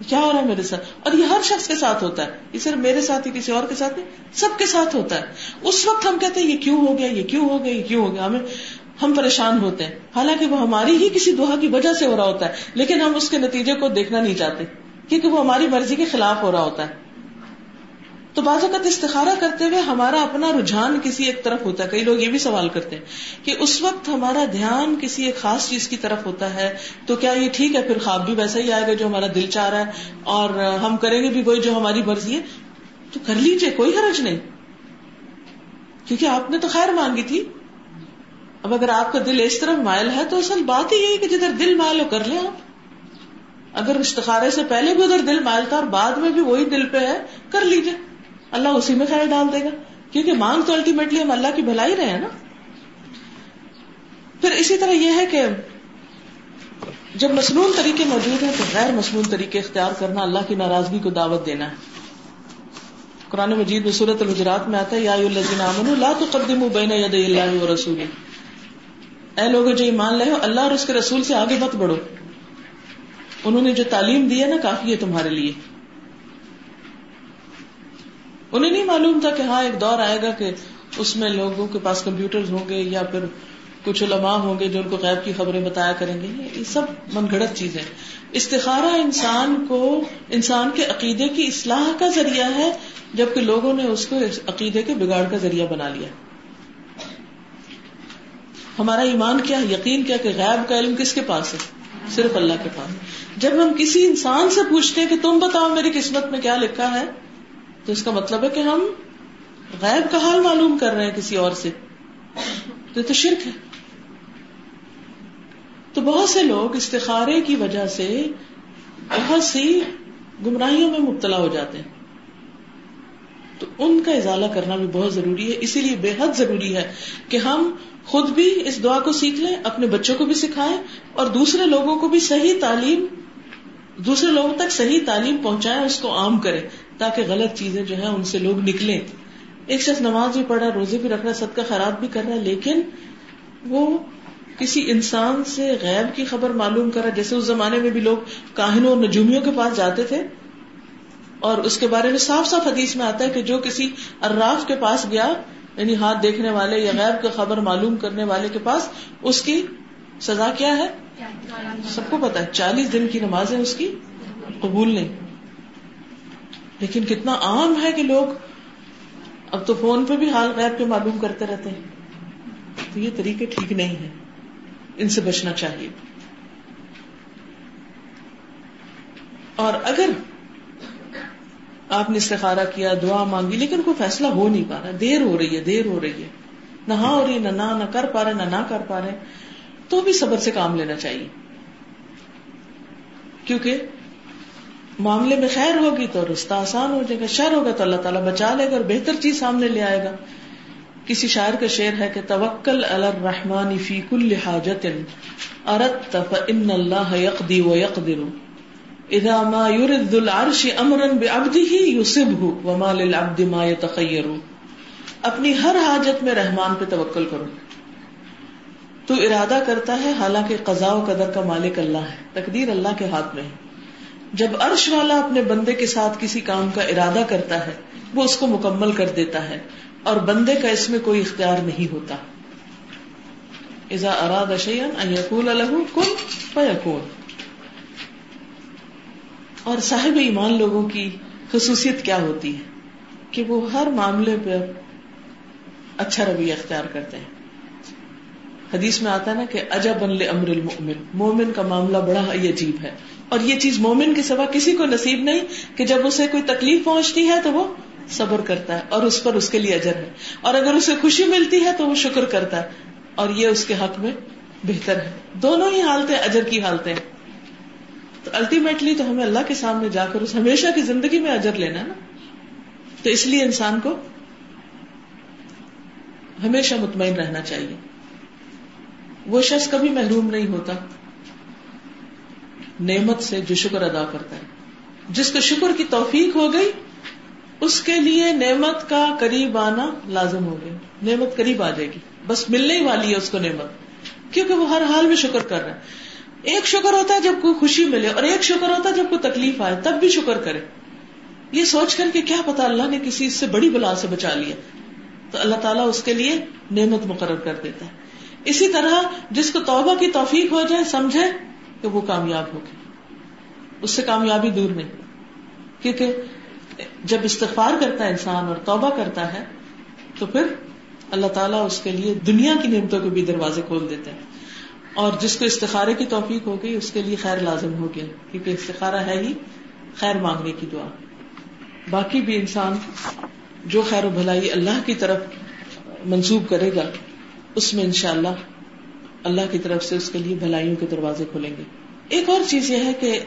کیا ہو رہا ہے میرے ساتھ؟ اور یہ ہر شخص کے ساتھ ہوتا ہے۔ یہ صرف میرے ساتھ ہی، کسی اور کے ساتھ نہیں، سب کے ساتھ ہوتا ہے۔ اس وقت ہم کہتے ہیں، یہ کیوں ہو گیا؟ یہ کیوں ہو گیا؟ یہ کیوں ہو گیا؟ ہمیں، ہم پریشان ہوتے ہیں۔ حالانکہ وہ ہماری ہی کسی دعا کی وجہ سے ہو رہا ہوتا ہے، لیکن ہم اس کے نتیجے کو دیکھنا نہیں چاہتے، کیونکہ وہ ہماری مرضی کے خلاف ہو رہا ہوتا ہے۔ تو بعض اوقات استخارہ کرتے ہوئے ہمارا اپنا رجحان کسی ایک طرف ہوتا ہے۔ کئی لوگ یہ بھی سوال کرتے ہیں کہ اس وقت ہمارا دھیان کسی ایک خاص چیز کی طرف ہوتا ہے تو کیا یہ ٹھیک ہے؟ پھر خواب بھی ویسا ہی آئے گا جو ہمارا دل چاہ رہا ہے اور ہم کریں گے بھی وہی جو ہماری مرضی ہے۔ تو کر لیجیے کوئی حرج نہیں۔ کیونکہ آپ نے تو خیر مانگی تھی۔ اب اگر آپ کا دل اس طرف مائل ہے تو اصل بات ہی یہی کہ جدھر دل مائل ہو، کر لیں آپ۔ اگر استخارے سے پہلے بھی ادھر دل مائل تھا اور بعد میں بھی وہی دل پہ ہے، کر لیجیے اللہ اسی میں خیر ڈال دے گا۔ کیونکہ مانگ تو الٹیمیٹلی ہم اللہ کی بھلائی رہے ہیں نا۔ پھر اسی طرح یہ ہے کہ جب مصنون طریقے موجود ہیں تو غیر مصنون طریقے اختیار کرنا، اللہ کی ناراضگی کو دعوت دینا ہے۔ قرآن مجید میں صورت الحجرات میں آتا ہے، یا لا تقدموا بین یدی اللہ و رسول اے لوگ جو ایمان لے ہو، اللہ اور اس کے رسول سے آگے مت بڑھو۔ انہوں نے جو تعلیم دی ہے نا، کافی ہے تمہارے لیے۔ انہیں نہیں معلوم تھا کہ ہاں ایک دور آئے گا کہ اس میں لوگوں کے پاس کمپیوٹر ہوں گے یا پھر کچھ علماء ہوں گے جو ان کو غیب کی خبریں بتایا کریں گے۔ یہ سب من گھڑت چیزیں استخارہ انسان کو انسان کے عقیدے کی اصلاح کا ذریعہ ہے، جبکہ لوگوں نے اس کو عقیدے کے بگاڑ کا ذریعہ بنا لیا۔ ہمارا ایمان کیا ہے یقین کیا کہ غیب کا علم کس کے پاس ہے؟ صرف اللہ کے پاس۔ جب ہم کسی انسان سے پوچھتے ہیں کہ تم بتاؤ میری قسمت میں کیا لکھا ہے تو اس کا مطلب ہے کہ ہم غیب کا حال معلوم کر رہے ہیں کسی اور سے۔ تو تو شرک ہے۔ تو بہت سے لوگ استخارے کی وجہ سے بہت سی گمراہیوں میں مبتلا ہو جاتے ہیں۔ تو ان کا ازالہ کرنا بھی بہت ضروری ہے۔ اسی لیے بے حد ضروری ہے کہ ہم خود بھی اس دعا کو سیکھ لیں، اپنے بچوں کو بھی سکھائیں اور دوسرے لوگوں کو بھی صحیح تعلیم، دوسرے لوگوں تک صحیح تعلیم پہنچائیں اس کو عام کرے تاکہ غلط چیزیں جو ہے ان سے لوگ نکلیں۔ ایک شخص نماز بھی پڑھ رہا روزے بھی رکھ رہا سب کا خراب بھی کر رہا ہے لیکن وہ کسی انسان سے غیب کی خبر معلوم کر رہا جیسے اس زمانے میں بھی لوگ کاہنوں اور نجومیوں کے پاس جاتے تھے اور اس کے بارے میں صاف صاف حدیث میں آتا ہے کہ جو کسی اراف کے پاس گیا یعنی ہاتھ دیکھنے والے یا غیب کا خبر معلوم کرنے والے کے پاس اس کی سزا کیا ہے؟ سب کو پتا ہے چالیس دن کی نماز ہے اس کی قبول نہیں۔ لیکن کتنا عام ہے کہ لوگ اب تو فون پہ بھی حال غیب کے معلوم کرتے رہتے ہیں۔ تو یہ طریقے ٹھیک نہیں ہے ان سے بچنا چاہیے۔ اور اگر آپ نے استخارا کیا، دعا مانگی، لیکن کوئی فیصلہ ہو نہیں پا رہا، دیر ہو رہی ہے، دیر ہو رہی ہے۔ نہ ہاں ہو رہی، نہ نہ نہ کر پا رہے، نہ نہ کر پا رہے۔ تو بھی صبر سے کام لینا چاہیے۔ کیونکہ معاملے میں خیر ہوگی تو رستہ آسان ہو جائے گا، شر ہوگا تو اللہ تعالیٰ بچا لے گا اور بہتر چیز سامنے لے آئے گا۔ کسی شاعر کا شعر ہے کہ توکل الرحمن فی کل حاجت ارت فان اللہ یقدی و یقدر۔ اذا ما يرد العرش امرا بعبده يصبه وما للعبد ما يتخير اپنی ہر حاجت میں رحمان پہ توکل کرو۔ تو ارادہ کرتا ہے، حالانکہ قضاء و قدر کا مالک اللہ ہے، تقدیر اللہ کے ہاتھ میں ہے۔ جب عرش والا اپنے بندے کے ساتھ کسی کام کا ارادہ کرتا ہے، وہ اس کو مکمل کر دیتا ہے، اور بندے کا اس میں کوئی اختیار نہیں ہوتا۔ اراد اور صاحب ایمان لوگوں کی خصوصیت کیا ہوتی ہے؟ کہ وہ ہر معاملے پہ اچھا رویہ اختیار کرتے ہیں۔ حدیث میں آتا ہے نا کہ اجب امر المؤمن۔ مومن کا معاملہ بڑا ہی عجیب ہے۔ اور یہ چیز مومن کے سوا کسی کو نصیب نہیں کہ جب اسے کوئی تکلیف پہنچتی ہے تو وہ صبر کرتا ہے اور اس پر اس کے لیے اجر ہے۔ اور اگر اسے خوشی ملتی ہے تو وہ شکر کرتا ہے۔ اور یہ اس کے حق میں بہتر ہے۔ دونوں ہی حالتیں اجر کی حالتیں تو الٹیمیٹلی تو ہمیں اللہ کے سامنے جا کر اس ہمیشہ کی زندگی میں اجر لینا نا۔ تو اس لیے انسان کو ہمیشہ مطمئن رہنا چاہیے۔ وہ شخص کبھی محروم نہیں ہوتا۔ نعمت سے جو شکر ادا کرتا ہے۔ جس کو شکر کی توفیق ہو گئی، اس کے لیے نعمت کا قریب آنا لازم ہو گیا۔ نعمت قریب آ جائے گی۔ بس ملنے ہی والی ہے اس کو نعمت۔ کیونکہ وہ ہر حال میں شکر کر رہا ہے۔ ایک شکر ہوتا ہے جب کوئی خوشی ملے، اور ایک شکر ہوتا ہے جب کوئی تکلیف آئے، تب بھی شکر کرے۔ یہ سوچ کر کہ کیا پتا اللہ نے کسی سے بڑی بلا سے بچا لیا۔ تو اللہ تعالیٰ اس کے لیے نعمت مقرر کر دیتا ہے۔ اسی طرح جس کو توبہ کی توفیق ہو جائے، سمجھے کہ وہ کامیاب ہوگی اس سے کامیابی دور نہیں۔ کیونکہ جب استغفار کرتا ہے انسان اور توبہ کرتا ہے، تو پھر اللہ تعالیٰ اس کے لیے دنیا کی نعمتوں کے بھی دروازے کھول دیتے ہیں اور جس کو استخارے کی توفیق ہو گئی، اس کے لیے خیر لازم ہو گیا۔ کیونکہ استخارہ ہے ہی خیر مانگنے کی دعا۔ باقی بھی انسان جو خیر و بھلائی اللہ کی طرف منسوب کرے گا، اس میں انشاءاللہ اللہ کی طرف سے اس کے لیے بھلائیوں کے دروازے کھولیں گے۔ ایک اور چیز یہ ہے کہ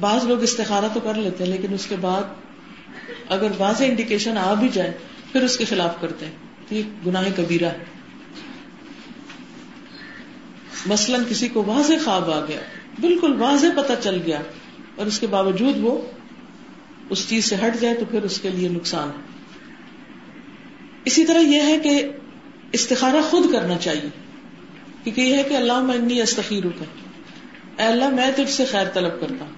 بعض لوگ استخارہ تو کر لیتے ہیں، لیکن اس کے بعد اگر واضح انڈیکیشن آ بھی جائے، پھر اس کے خلاف کرتے ہیں۔ تو یہ گناہ کبیرہ ہے۔ مثلاً کسی کو واضح خواب آ گیا، بالکل واضح پتہ چل گیا، اور اس کے باوجود وہ اس چیز سے ہٹ جائے تو پھر اس کے لیے نقصان ہے۔ اسی طرح یہ ہے کہ استخارہ خود کرنا چاہیے۔ کیونکہ یہ ہے کہ اللہ میں استخیر اے اللہ، میں تجھ سے خیر طلب کرتا ہوں۔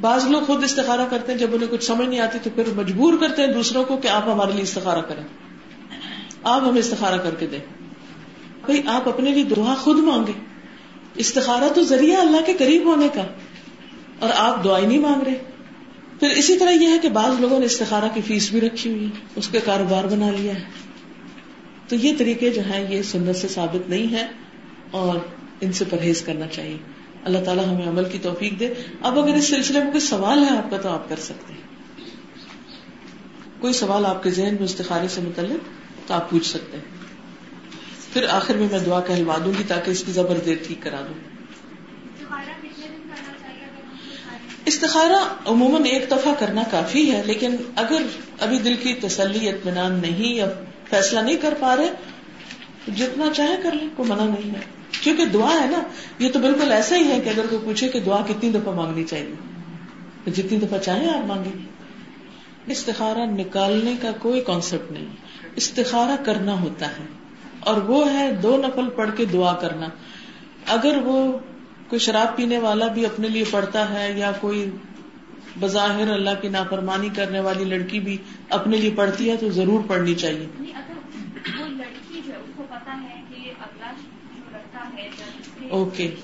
بعض لوگ خود استخارہ کرتے ہیں، جب انہیں کچھ سمجھ نہیں آتی تو پھر مجبور کرتے ہیں دوسروں کو کہ آپ ہمارے لیے استخارہ کریں۔ آپ ہمیں استخارہ کر کے دیں۔ بھائی، آپ اپنے لیے دعا خود مانگے استخارہ تو ذریعہ اللہ کے قریب ہونے کا۔ اور آپ دعائیں نہیں مانگ رہے۔ پھر اسی طرح یہ ہے کہ بعض لوگوں نے استخارہ کی فیس بھی رکھی ہوئی ہے، اس کے کاروبار بنا لیا ہے۔ تو یہ طریقے جو ہیں، یہ سنت سے ثابت نہیں ہے اور ان سے پرہیز کرنا چاہیے۔ اللہ تعالیٰ ہمیں عمل کی توفیق دے۔ اب اگر اس سلسلے میں کوئی سوال ہے آپ کا تو آپ کر سکتے ہیں۔ کوئی سوال آپ کے ذہن میں استخارے سے متعلق تو آپ پوچھ سکتے ہیں۔ پھر آخر میں میں دعا کہلوا دوں گی تاکہ اس کی زبر دیر ٹھیک کرا دوں۔ استخارہ عموماً ایک دفعہ کرنا کافی ہے، لیکن اگر ابھی دل کی تسلی، اطمینان نہیں یا فیصلہ نہیں کر پا رہے، جتنا چاہے کر لیں، کوئی منع نہیں ہے۔ کیونکہ دعا ہے نا، یہ تو بالکل ایسا ہی ہے کہ اگر کوئی پوچھے کہ دعا کتنی دفعہ مانگنی چاہیے؟ تو جتنی دفعہ چاہیں آپ مانگیں۔ استخارہ نکالنے کا کوئی کانسیپٹ نہیں۔ استخارہ کرنا ہوتا ہے۔ اور وہ ہے دو نفل پڑھ کے دعا کرنا۔ اگر وہ کوئی شراب پینے والا بھی اپنے لیے پڑھتا ہے یا کوئی بظاہر اللہ کی نافرمانی کرنے والی لڑکی بھی اپنے لیے پڑھتی ہے تو ضرور پڑھنی چاہیے۔ اوکے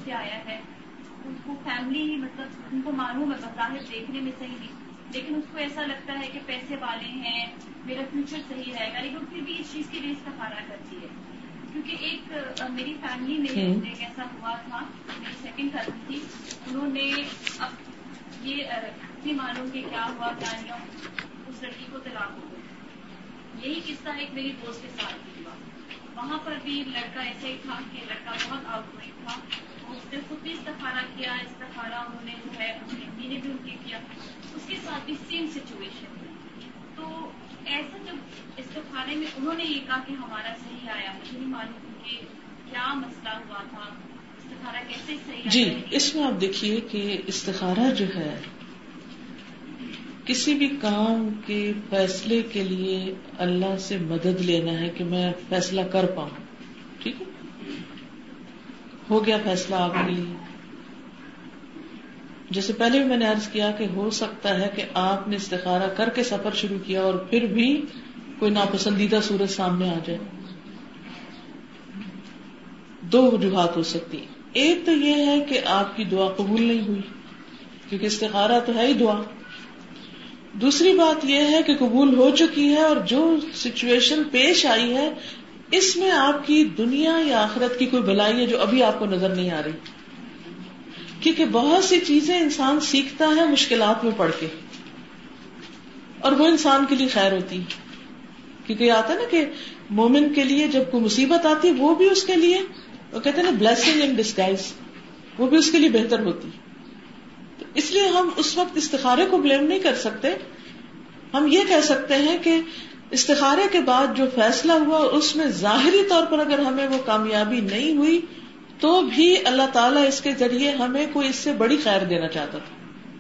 فیملی مطلب ان کو معلوم ہے بظاہر دیکھنے میں صحیح نہیں۔ لیکن اس کو ایسا لگتا ہے کہ پیسے والے ہیں میرا فیوچر صحیح رہے گا۔ لیکن پھر بھی اس چیز کے لیے استفارہ کرتی ہے۔ کیونکہ ایک میری فیملی میں ایک ایسا ہوا تھا میری سیکنڈ کزن تھی۔ انہوں نے اب یہ نہیں معلوم کہ کیا ہوا کیا نہیں اس لڑکی کو طلاق ہو گئی۔ یہی قصہ ایک میری دوست کے ساتھ بھی ہوا۔ وہاں پر بھی لڑکا ایسے ہی تھا کہ لڑکا بہت آؤٹ گوئنگ تھا۔ اس نے خود بھی استفارہ کیا استفارہ انہوں نے جو ہے اپنی امی نے بھی ان کی کیا۔ اس کے ساتھ بھی سیم سچویشن تو ایسا جب استفارے میں انہوں نے یہ کہا کہ ہمارا صحیح آیا، مجھے نہیں معلوم کہ کیا مسئلہ ہوا تھا۔ استخارہ کیسے صحیح جی اس میں آپ دیکھیے کہ استخارہ جو ہے کسی بھی کام کے فیصلے کے لیے اللہ سے مدد لینا ہے کہ میں فیصلہ کر پاؤں، ٹھیک ہے؟ ہو گیا فیصلہ آپ کے لیے۔ جیسے پہلے بھی میں نے ارض کیا کہ ہو سکتا ہے کہ آپ نے استخارہ کر کے سفر شروع کیا اور پھر بھی کوئی ناپسندیدہ صورت سامنے آ جائے۔ دو وجوہات ہو سکتی ایک تو یہ ہے کہ آپ کی دعا قبول نہیں ہوئی، کیونکہ استخارہ تو ہے ہی دعا۔ دوسری بات یہ ہے کہ قبول ہو چکی ہے اور جو سچویشن پیش آئی ہے، اس میں آپ کی دنیا یا آخرت کی کوئی بلائی ہے جو ابھی آپ کو نظر نہیں آ رہی۔ کیونکہ بہت سی چیزیں انسان سیکھتا ہے مشکلات میں پڑھ کے۔ اور وہ انسان کے لیے خیر ہوتی۔ کیونکہ آتا ہے نا کہ مومن کے لیے جب کوئی مصیبت آتی، وہ بھی اس کے لیے، وہ کہتے ہیں نا بلیسنگ ان ڈسگائز وہ بھی اس کے لیے بہتر ہوتی۔ تو اس لیے ہم اس وقت استخارے کو بلیم نہیں کر سکتے۔ ہم یہ کہہ سکتے ہیں کہ استخارے کے بعد جو فیصلہ ہوا، اس میں ظاہری طور پر اگر ہمیں وہ کامیابی نہیں ہوئی، تو بھی اللہ تعالیٰ اس کے ذریعے ہمیں کوئی اس سے بڑی خیر دینا چاہتا تھا۔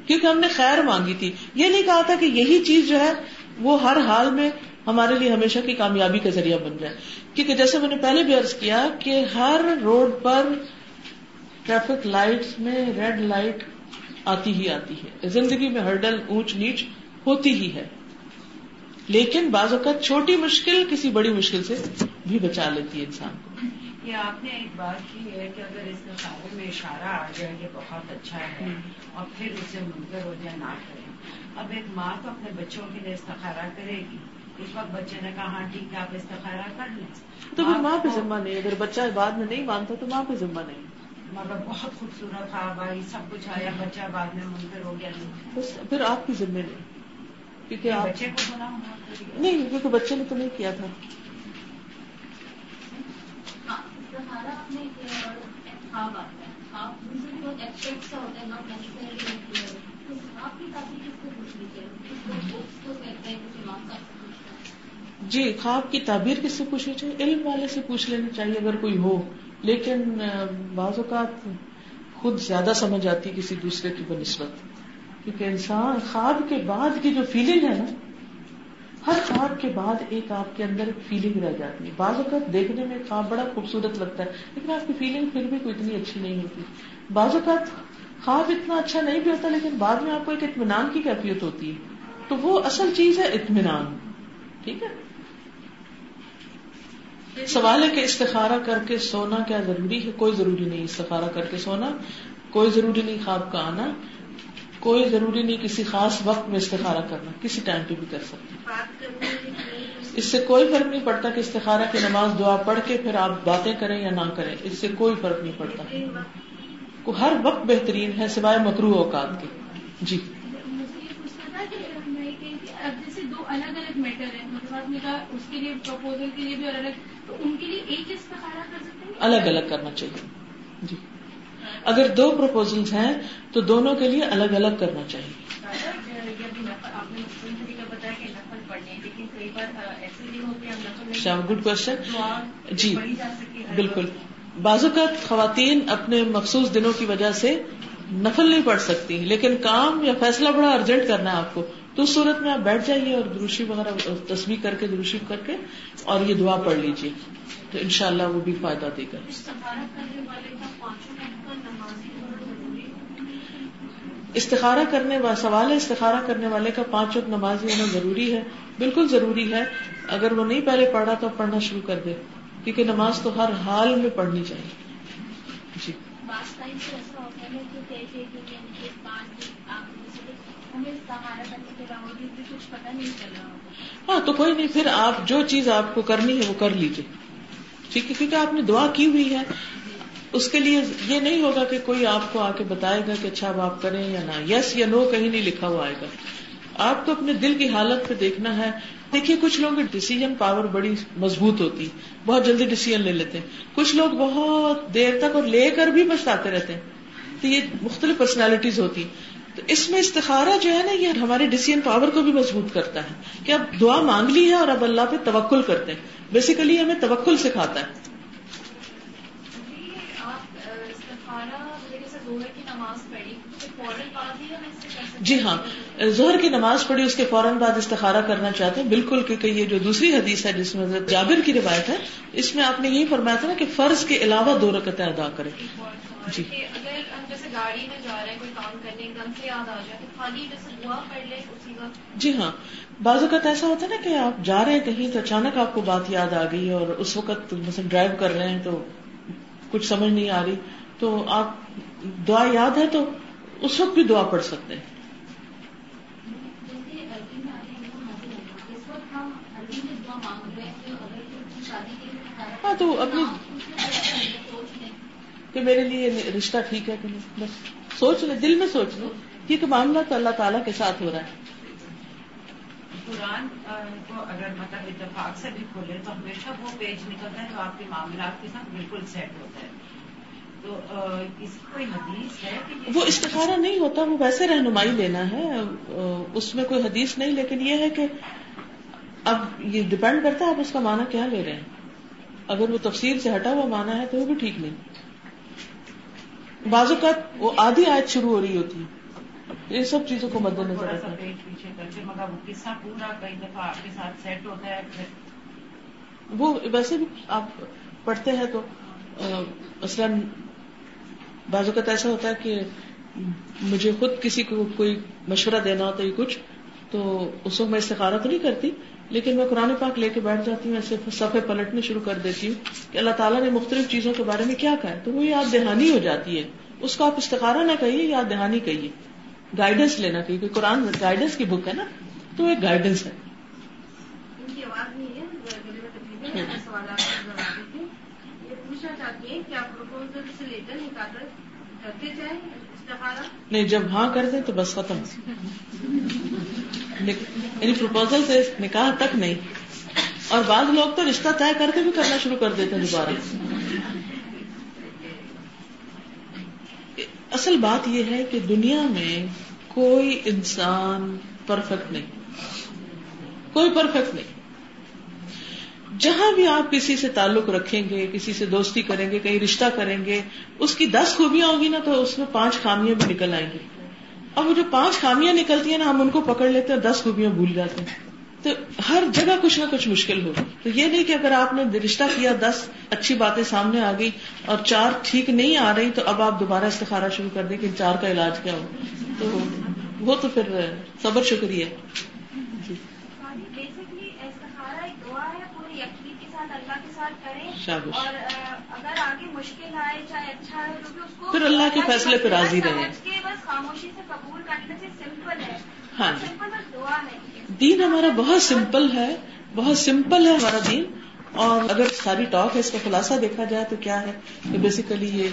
کیونکہ ہم نے خیر مانگی تھی۔ یہ نہیں کہا تھا کہ یہی چیز جو ہے، وہ ہر حال میں ہمارے لیے ہمیشہ کی کامیابی کا ذریعہ بن جائے۔ کیونکہ جیسے میں نے پہلے بھی عرض کیا کہ ہر روڈ پر ٹریفک لائٹ میں ریڈ لائٹ آتی ہی آتی ہے۔ زندگی میں ہرڈل اونچ نیچ ہوتی ہی ہے۔ لیکن بعض اوقات چھوٹی مشکل کسی بڑی مشکل سے بھی بچا لیتی ہے انسان کو۔ یہ آپ نے ایک بات کی ہے کہ اگر اس نقابے میں اشارہ آ جائے یہ بہت اچھا ہے اور پھر اسے منکر ہو جائے نہ کریں اب ایک ماں تو اپنے بچوں کے لیے استخارہ کرے گی۔ اس وقت بچے نے کہا ہاں ٹھیک ہے آپ استخارہ کر لیں۔ تو پھر ماں پہ ذمہ نہیں اگر بچہ بعد میں نہیں مانتا تو ماں پہ ذمہ نہیں۔ مگر بہت خوبصورت تھا بھائی سب کچھ آیا بچہ بعد میں منکر ہو گیا نہیں۔ پھر آپ کی ذمہ نہیں کیونکہ بچے کو بنا نہیں۔ کیونکہ بچے نے تو نہیں کیا تھا۔ جی خواب کی تعبیر کس سے پوچھنی چاہیے؟ علم والے سے پوچھ لینا چاہیے اگر کوئی ہو۔ لیکن بعض اوقات خود زیادہ سمجھ آتی کسی دوسرے کی بنسبت، کیونکہ انسان خواب کے بعد کی جو فیلنگ ہے نا، ہر خواب کے بعد ایک آپ کے اندر فیلنگ رہ جاتی ہے۔ بعض اوقات دیکھنے میں خواب بڑا خوبصورت لگتا ہے، لیکن آپ کی فیلنگ پھر بھی کوئی اتنی اچھی نہیں ہوتی۔ بعض اوقات خواب اتنا اچھا نہیں بھی ہوتا، لیکن بعد میں آپ کو ایک اطمینان کی کیفیت ہوتی ہے۔ تو وہ اصل چیز ہے اطمینان۔ ٹھیک ہے؟ سوال ہے کہ استخارہ کر کے سونا کیا ضروری ہے؟ کوئی ضروری نہیں استخارہ کر کے سونا، کوئی ضروری نہیں خواب کا آنا، کوئی ضروری نہیں کسی خاص وقت میں استخارہ کرنا، کسی ٹائم پہ بھی کر سکتے اس سے کوئی فرق نہیں پڑتا کہ استخارہ کی نماز دعا پڑھ کے پھر آپ باتیں کریں یا نہ کریں، اس سے کوئی فرق نہیں پڑتا۔ ہر وقت بہترین ہے سوائے مکرو اوقات کے۔ جی۔ جیسے دو الگ الگ میٹر ہیں مطلب اس کے لیے پرپوزل کے لیے بھی الگ تو ان کے لیے ایک استخارہ کر سکتے ہیں؟ الگ الگ کرنا چاہیے۔ جی۔ اگر دو پروپوزل ہیں تو دونوں کے لیے الگ الگ کرنا چاہیے۔ گڈ کوشچن جی۔ بالکل۔ بعض اوقات خواتین اپنے مخصوص دنوں کی وجہ سے نفل نہیں پڑھ سکتی لیکن کام یا فیصلہ بڑا ارجنٹ کرنا ہے آپ کو۔ تو اس صورت میں آپ بیٹھ جائیے اور دروشی وغیرہ تصویر کر کے دروشی کر کے اور یہ دعا پڑھ لیجیے۔ تو انشاءاللہ وہ بھی فائدہ دے گا۔ استخارہ کرنے والے کا پانچوں وقت کا نمازی ہونا ضروری ہے۔ استخارہ کرنے وا سوال ہے استخارہ کرنے والے کا پانچ وقت نماز ہونا ضروری ہے۔ بالکل ضروری ہے۔ اگر وہ نہیں پہلے پڑھا تو اب پڑھنا شروع کر دے۔ کیونکہ نماز تو ہر حال میں پڑھنی چاہیے۔ جی۔ ہمیں نہیں ہاں تو کوئی نہیں، پھر آپ جو چیز آپ کو کرنی ہے وہ کر لیجیے ٹھیک ہے، کیونکہ آپ نے دعا کی ہوئی ہے۔ اس کے لیے یہ نہیں ہوگا کہ کوئی آپ کو آ کے بتائے گا کہ اچھا اب آپ کریں یا نہ۔ یس یا نو کہیں نہیں لکھا ہوا آئے گا۔ آپ کو اپنے دل کی حالت پہ دیکھنا ہے۔ دیکھیے، کچھ لوگوں کی ڈیسیزن پاور بڑی مضبوط ہوتی۔ بہت جلدی ڈیسیزن لے لیتے۔ ہیں کچھ لوگ بہت دیر تک اور لے کر بھی پچھتاتے رہتے۔ ہیں تو یہ مختلف پرسنالٹیز ہوتی۔ تو اس میں استخارہ جو ہے نا یہ ہماری ڈیسیزن پاور کو بھی مضبوط کرتا ہے کہ اب دعا مانگ لی ہے اور اب اللہ پہ توکل کرتے ہیں۔ بیسیکلی ہمیں توکل سکھاتا ہے۔ جی جی ہاں۔ ظہر کی نماز پڑھی اس کے فوراً بعد استخارہ کرنا چاہتے ہیں۔ بالکل کیونکہ یہ جو دوسری حدیث ہے جس میں حضرت جابر کی روایت ہے اس میں آپ نے یہی فرمایا تھا نا کہ فرض کے علاوہ دو رکعتیں ادا کریں۔ جی کہ اگر ہم جیسے گاڑی میں جا رہے ہیں کوئی کام کرنے ایک دم سے یاد آ جائے تو خالی جیسے دعا پڑھ لیں اسی وقت۔ جی ہاں۔ بعض اوقات ایسا ہوتا ہے نا کہ آپ جا رہے ہیں کہیں تو اچانک آپ کو بات یاد آ گئی اور اس وقت مثلا ڈرائیو کر رہے ہیں تو کچھ سمجھ نہیں آ رہی۔ تو آپ دعا یاد ہے تو اس وقت بھی دعا پڑھ سکتے ہیں جیسے عربی میں آ رہے ہیں اس وقت ہم عربی میں دعا مانگ رہے ہیں کہ اگر شادی کے لیے ہاں تو اپنی کہ میرے لیے رشتہ ٹھیک ہے کہ نہیں؟ بس سوچ لیں دل میں سوچ لیں کیونکہ معاملہ تو اللہ تعالیٰ کے ساتھ ہو رہا ہے۔ قرآن کو اگر مطلب اتفاق سے بھی کھولے تو ہمیشہ وہ پیج نکلتا ہے جو آپ کے معاملات کے ساتھ بالکل سیٹ ہوتا ہے۔ تو اس کی کوئی حدیث ہے کہ وہ استخارہ نہیں ہوتا وہ ویسے رہنمائی لینا ہے اس میں کوئی حدیث نہیں لیکن یہ ہے کہ اب یہ ڈپینڈ کرتا ہے آپ اس کا معنی کیا لے رہے ہیں۔ اگر وہ تفصیل سے ہٹا ہوا مانا ہے تو وہ بھی ٹھیک نہیں۔ بعض اوقات وہ آدھی آیت شروع ہو رہی ہوتی ہے۔ یہ سب چیزوں کو مد نظر رکھنا۔ وہ ویسے بھی آپ پڑھتے ہیں تو مثلاً بعض اوقات ایسا ہوتا ہے کہ مجھے خود کسی کو کوئی مشورہ دینا ہوتا ہے کچھ تو اس وقت میں استخارہ تو نہیں کرتی لیکن میں قرآن پاک لے کے بیٹھ جاتی ہوں ایسے صفحے پلٹنے شروع کر دیتی ہوں کہ اللہ تعالیٰ نے مختلف چیزوں کے بارے میں کیا کہا ہے؟ تو وہ یاد دہانی ہو جاتی ہے۔ اس کو آپ استخارہ نہ کہیے یاد دہانی کہیے۔ گائیڈنس لینا کہیے کہ قرآن گائیڈنس کی بک ہے نا۔ تو ایک گائیڈنس ہے۔ جائیں استخارہ؟ نہیں جب ہاں کر دیں تو بس ختم۔ یعنی پروپوزل سے نکاح تک نہیں۔ اور بعض لوگ تو رشتہ طے کر کے بھی کرنا شروع کر دیتے ہیں دوبارہ۔ اصل بات یہ ہے کہ دنیا میں کوئی انسان پرفیکٹ نہیں۔ کوئی پرفیکٹ نہیں۔ جہاں بھی آپ کسی سے تعلق رکھیں گے، کسی سے دوستی کریں گے، کہیں رشتہ کریں گے، اس کی دس خوبیاں ہوگی نا تو اس میں پانچ خامیاں بھی نکل آئیں گی۔ اب وہ جو پانچ خامیاں نکلتی ہیں نا، ہم ان کو پکڑ لیتے ہیں، دس خوبیاں بھول جاتے ہیں۔ تو ہر جگہ کچھ نہ کچھ مشکل ہوگی تو یہ نہیں کہ اگر آپ نے رشتہ کیا، دس اچھی باتیں سامنے آ گئی اور چار ٹھیک نہیں آ رہی، تو اب آپ دوبارہ استخارہ شروع کر دیں کہ چار کا علاج کیا ہو۔ تو وہ تو پھر صبر شکریہ بیسکلی استخارہ ایک دعا ہے پورے یقین کے ساتھ اللہ کے اور اگر آگے مشکل آئے چاہے اچھا ہے تو بھی اس کو پھر اللہ کے فیصلے پہ راضی رہیں سمجھ کے بس خاموشی سے قبول کرنے سے سمپل ہے۔ ہاں سمپل بس دعا ہے۔ دین ہمارا بہت سمپل ہے بہت سمپل ہے ہمارا دین۔ اور اگر ساری ٹاک ہے اس کا خلاصہ دیکھا جائے تو کیا ہے؟ کہ بیسیکلی یہ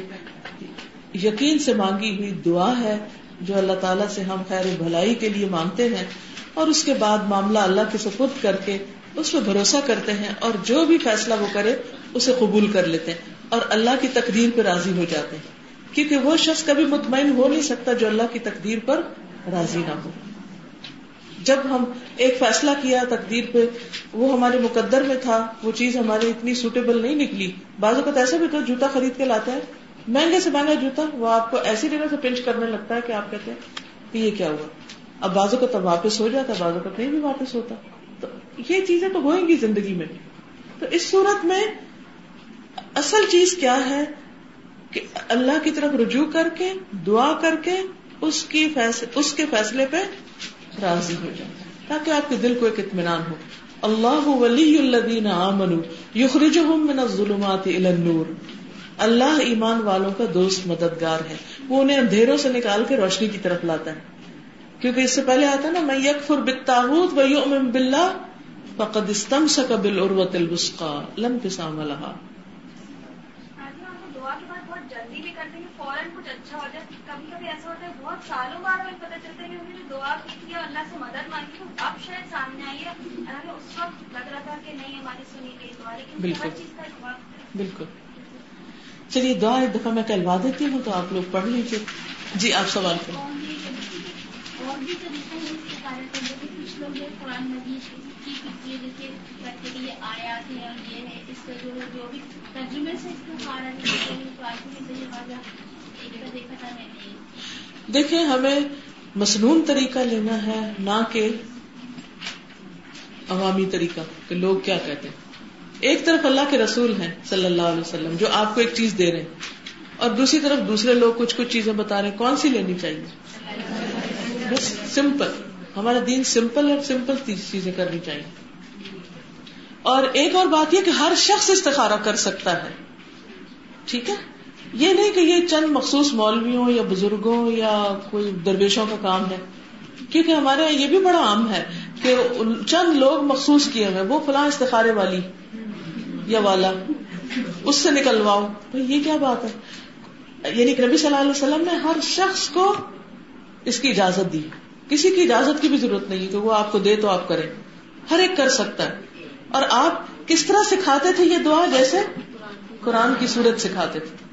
یقین سے مانگی ہوئی دعا ہے جو اللہ تعالیٰ سے ہم خیر بھلائی کے لیے مانگتے ہیں۔ اور اس کے بعد معاملہ اللہ کے سپرد کر کے اس پہ بھروسہ کرتے ہیں۔ اور جو بھی فیصلہ وہ کرے اسے قبول کر لیتے ہیں اور اللہ کی تقدیر پہ راضی ہو جاتے ہیں۔ کیونکہ وہ شخص کبھی مطمئن ہو نہیں سکتا جو اللہ کی تقدیر پر راضی نہ ہو۔ جب ہم ایک فیصلہ کیا تقدیر پہ، وہ ہمارے مقدر میں تھا، وہ چیز ہماری اتنی سوٹیبل نہیں نکلی۔ بعض اوقات ایسا بھی تو جوتا خرید کے لاتا ہے۔ مہنگے سے مہنگا جوتا، وہ آپ کو ایسی جگہ سے پنچ کرنے لگتا ہے کہ آپ کہتے ہیں کہ یہ کیا ہوا۔ اب بازو کا تب واپس ہو جاتا بازو کا نہیں بھی واپس ہوتا۔ تو یہ چیزیں تو ہوئیں گی زندگی میں۔ تو اس صورت میں اصل چیز کیا ہے کہ اللہ کی طرف رجوع کر کے، دعا کر کے اس کی فیصلے اس کے فیصلے پہ راضی ہو جائے۔ تاکہ آپ کے دل کو ایک اطمینان ہو۔ اللہ ولی الذین آمنوا یخرجہم من الظلمات الى النور۔ اللہ ایمان والوں کا دوست، مددگار ہے۔ وہ انہیں اندھیروں سے نکال کے روشنی کی طرف لاتا ہے۔ کیونکہ اس سے پہلے آتا نا میں یکفر بالتاغوت و یؤمن باللہ فقد استمسک بالعروۃ الوثقى لم انفصام لها دعا کے بعد بہت جلدی بھی کرتے ہیں فوراً کچھ اچھا ہو جائے کبھی کبھی ایسا سالوں بعد ہمیں پتہ چلتا ہے کہ ہم نے دعا کی تھی اور اللہ سے مدد مانگی تو اب شاید سامنے آئی ہے۔ اس وقت لگ رہا تھا کہ نہیں ہماری سنی گئی دعا لیکن بالکل۔ ہر چیز کا ایک وقت بالکل۔ چلیے دعا ایک دفعہ میں کہلوا دیتی ہوں تو آپ لوگ پڑھ لیجیے جی آپ سوال کریں۔ اور بھی اور بھی طریقہ ہے اس کے کارن کرنے کے کچھ لوگ جو قرآن مجید کی کسی جیسے کرتے کہ یہ آیات ہے اور یہ ہے اس کا جو جو بھی ترجمے سے اس کو خارا ایک کا دیکھا تھا میں نے۔ دیکھیں ہمیں مصنون طریقہ لینا ہے، نہ کہ عوامی طریقہ، کہ لوگ کیا کہتے ہیں۔ ایک طرف اللہ کے رسول ہیں صلی اللہ علیہ وسلم، جو آپ کو ایک چیز دے رہے ہیں، اور دوسری طرف دوسرے لوگ کچھ کچھ چیزیں بتا رہے ہیں، کون سی لینی چاہیے؟ بس سمپل، ہمارا دین سمپل ہے، سمپل چیزیں کرنی چاہیے۔ اور ایک اور بات یہ کہ ہر شخص استخارہ کر سکتا ہے۔ ٹھیک ہے؟ یہ نہیں کہ یہ چند مخصوص مولویوں یا بزرگوں یا کوئی درویشوں کا کام ہے، کیونکہ ہمارے یہاں یہ بھی بڑا عام ہے کہ چند لوگ مخصوص کیے ہوئے، وہ فلاں استخارے والی یا والا، اس سے نکلواؤ۔ بھائی، یہ کیا بات ہے؟ یعنی کہ نبی صلی اللہ علیہ وسلم نے ہر شخص کو اس کی اجازت دی۔ کسی کی اجازت کی بھی ضرورت نہیں کہ وہ آپ کو دے تو آپ کریں۔ ہر ایک کر سکتا ہے۔ اور آپ کس طرح سکھاتے تھے یہ دعا؟ جیسے قرآن کی صورت سکھاتے تھے۔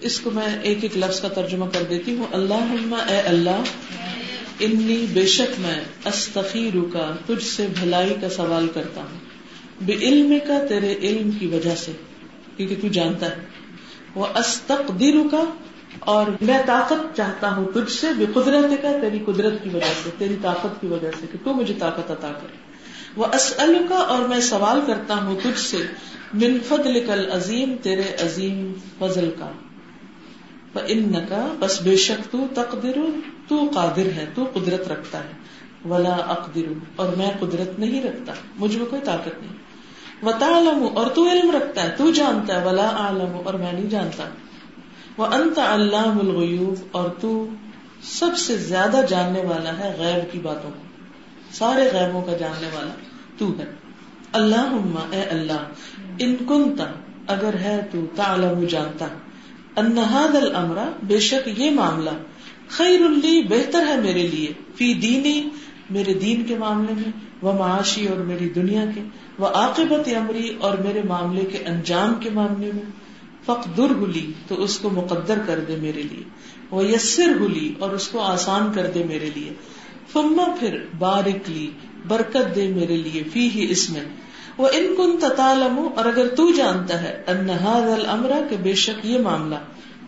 اس کو میں ایک ایک لفظ کا ترجمہ کر دیتی ہوں۔ اللہ اے اللہ، انی بے شک میں استخیر کا تجھ سے بھلائی کا سوال کرتا ہوں۔ بے علم کا تیرے علم کی وجہ سے، کیونکہ تو جانتا ہے۔ وہ استقدیر کا اور میں طاقت چاہتا ہوں تجھ سے، بے قدرت کا تیری قدرت کی وجہ سے، تیری طاقت کی وجہ سے کہ تو مجھے طاقت عطا کر وہ اسل کا اور میں سوال کرتا ہوں تجھ سے، من فضل کل عظیم تیرے عظیم فضل کا۔ ان کا بس بے شک تو تقدر تو قادر ہے، تو قدرت رکھتا ہے۔ ولا اقدر اور میں قدرت نہیں رکھتا، مجھ میں کوئی طاقت نہیں۔ و تعلم اور تو علم رکھتا ہے، تو جانتا ہے۔ ولا عالم اور میں نہیں جانتا۔ وہ انت اللہ الغیوب اور تو سب سے زیادہ جاننے والا ہے غیب کی باتوں کو۔ سارے غیبوں کا جاننے والا تو ہے۔ اللہ اے اللہ، ان کنتا اگر ہے تو تعلم، جانتا۔ انہاد الامر بے شک یہ معاملہ خیر اللی بہتر ہے میرے لیے، فی دینی، میرے دین کے معاملے میں وہ معاشی اور میری دنیا کے وہ عاقبت عمری اور میرے معاملے کے انجام کے معاملے میں۔ فخر گلی تو اس کو مقدر کر دے میرے لیے۔ وہ یسر گلی اور اس کو آسان کر دے میرے لیے۔ فما پھر بارک لی، برکت دے میرے لیے فی ہی اس میں وہ ان کن تالم اور اگر تو جانتا ہے انہاد المرا کہ بے شک یہ معاملہ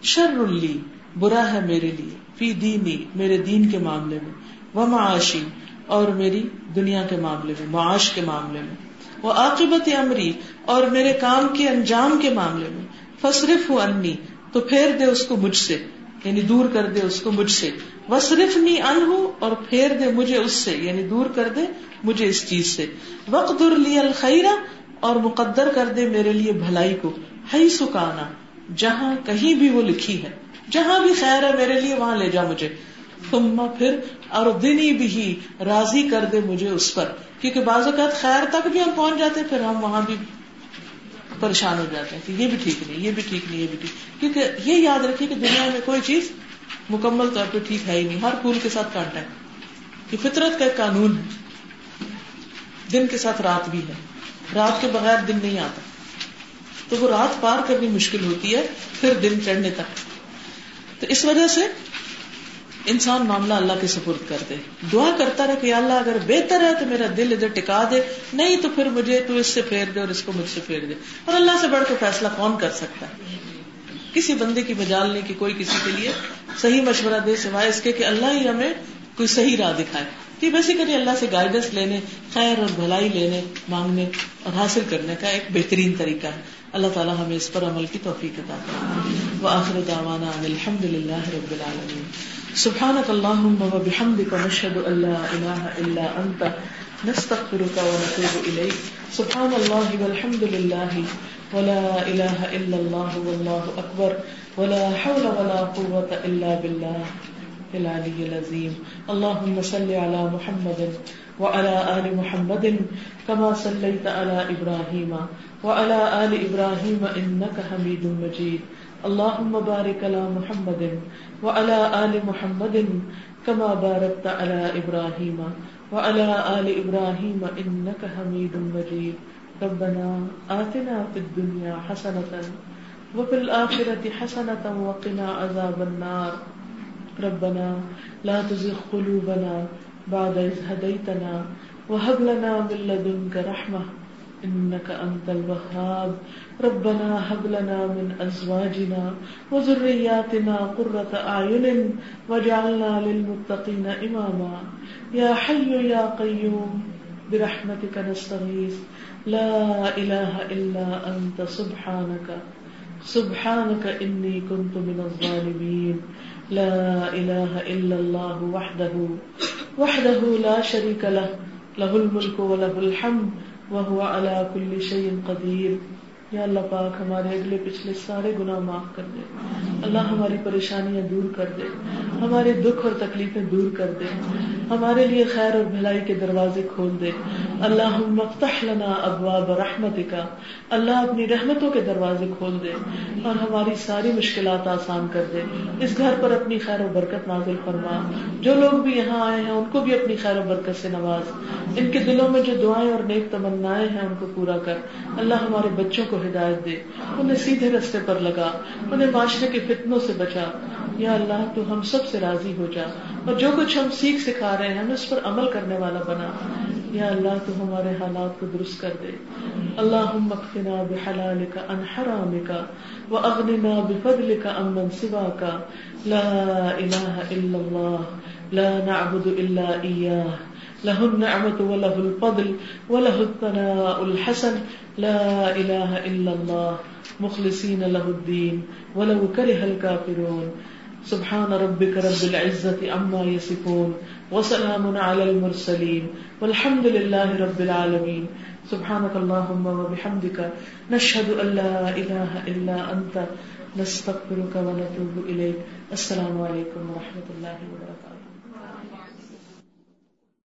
شر اللی برا ہے میرے لیے فی دینی میرے دین کے معاملے میں وہ معاشی اور میری دنیا کے معاملے میں، معاش کے معاملے میں وہ عاقبت امری اور میرے کام کے انجام کے معاملے میں فصرف ہو انی تو پھیر دے اس کو مجھ سے یعنی دور کر دے اس کو مجھ سے وصرف نی ان اور پھیر دے مجھے اس سے یعنی دور کر دے مجھے اس چیز سے۔ وقت لی الخیرہ اور مقدر کر دے میرے لیے بھلائی کو۔ ہئی سکانا جہاں کہیں بھی وہ لکھی ہے۔ جہاں بھی خیر ہے میرے لیے وہاں لے جا مجھے۔ ثم پھر اور دنی بھی راضی کر دے مجھے اس پر۔ کیونکہ بعض اوقات خیر تک بھی ہم پہنچ جاتے پھر ہم وہاں بھی پریشان ہو جاتے ہیں کہ یہ بھی ٹھیک نہیں، یہ بھی ٹھیک نہیں، یہ بھی ٹھیک۔ کیونکہ یہ یاد رکھیے کہ دنیا میں کوئی چیز مکمل طور پہ ٹھیک ہے ہی نہیں۔ ہر پھول کے ساتھ کانٹا ہے۔ یہ فطرت کا ایک قانون ہے۔ دن کے ساتھ رات بھی ہے۔ رات کے بغیر دن نہیں آتا۔ تو وہ رات پار کرنی مشکل ہوتی ہے، پھر دن چڑھنے تک۔ تو اس وجہ سے انسان معاملہ اللہ کے سپرد کر دے دعا کرتا رہے کہ اللہ، اگر بہتر ہے تو میرا دل ادھر ٹکا دے۔ نہیں تو پھر مجھے تو اس سے پھیر دے اور اس کو مجھ سے پھیر دے۔ اور اللہ سے بڑھ کے فیصلہ کون کر سکتا ہے؟ کسی بندے کی مجال نہیں کہ کوئی کسی کے لیے صحیح مشورہ دے سوائے اس کے کہ اللہ ہی ہمیں کوئی صحیح راہ دکھائے۔ تو بیسیکلی اللہ سے گائیڈنس لینے، خیر اور بھلائی لینے، مانگنے اور حاصل کرنے کا ایک بہترین طریقہ ہے۔ اللہ تعالیٰ ہمیں اس پر عمل کی توفیق عطا وہ آخر دعوانا الحمد للہ رب العالمین۔ سبحانك اللهم وبحمدك نشهد ان لا اله الا انت۔ نستغفرك ونتوب اليك سبحان الله والحمد لله ولا اله الا الله والله اكبر ولا حول ولا قوه الا بالله العلي العظيم. اللهم صل على محمد وعلى ال محمد كما صليت على ابراهيم وعلى ال ابراهيم انك حميد مجيد. اللهم بارك على محمد وعلى آل محمد كما باركت على إبراهيم. وعلى آل إبراهيم إنك حميد مجيد. ربنا آتنا في الدنيا حسنة وفي الآخرة حسنة وقنا عذاب النار. ربنا لا تزغ قلوبنا بعد إذ هديتنا وهب لنا من لدنك رحمة إنك أنت الوهاب. ربنا هب لنا من أزواجنا وذرياتنا قرة أعين واجعلنا للمتقين إماما. يا حي يا قيوم، برحمتك نستغيث. لا إله إلا أنت، سبحانك. سبحانك إني كنت من الظالمين. لا إله إلا الله وحده وحده لا شريك له. له الملك وله الحمد وہ اللہ کل شعین قدیر یا اللہ پاک ہمارے اگلے پچھلے سارے گناہ معاف کر دے۔ اللہ ہماری پریشانیاں دور کر دے۔ ہمارے دکھ اور تکلیفیں دور کر دے، ہمارے لیے خیر اور بھلائی کے دروازے کھول دے۔ اللہ مفتح لنا ابواب رحمت کا اللہ اپنی رحمتوں کے دروازے کھول دے اور ہماری ساری مشکلات آسان کر دے۔ اس گھر پر اپنی خیر و برکت نازل فرما۔ جو لوگ بھی یہاں آئے ہیں، ان کو بھی اپنی خیر و برکت سے نواز۔ ان کے دلوں میں جو دعائیں اور نیک تمنا ہیں، ان کو پورا کر۔ اللہ ہمارے بچوں کو ہدایت دے۔ انہیں سیدھے رستے پر لگا۔ انہیں معاشرے کے فتنوں سے بچا۔ یا اللہ تو ہم سب سے راضی ہو جا۔ اور جو کچھ ہم سیکھ سکھا رہے ہیں، ہمیں اس پر عمل کرنے والا بنا۔ یا اللہ تو ہمارے حالات کو درست کر دے۔ اللہ مکفنا بحلال کا انحرام کا وہ اغننا بفضل کا امن سوا کا لا الہ الا اللہ، لا نعبد الا ایاہ۔ له النعمة وله الفضل وله الثناء الحسن۔ لا إله إلا الله مخلصين له الدين ولو كره الكافرون سبحان ربك رب العزة عما يصفون وسلام على المرسلين والحمد لله رب العالمين. سبحانك اللهم وبحمدك نشهد أن لا إله إلا أنت نستغفرك ونتوب إليك. السلام عليكم ورحمة الله وبركاته.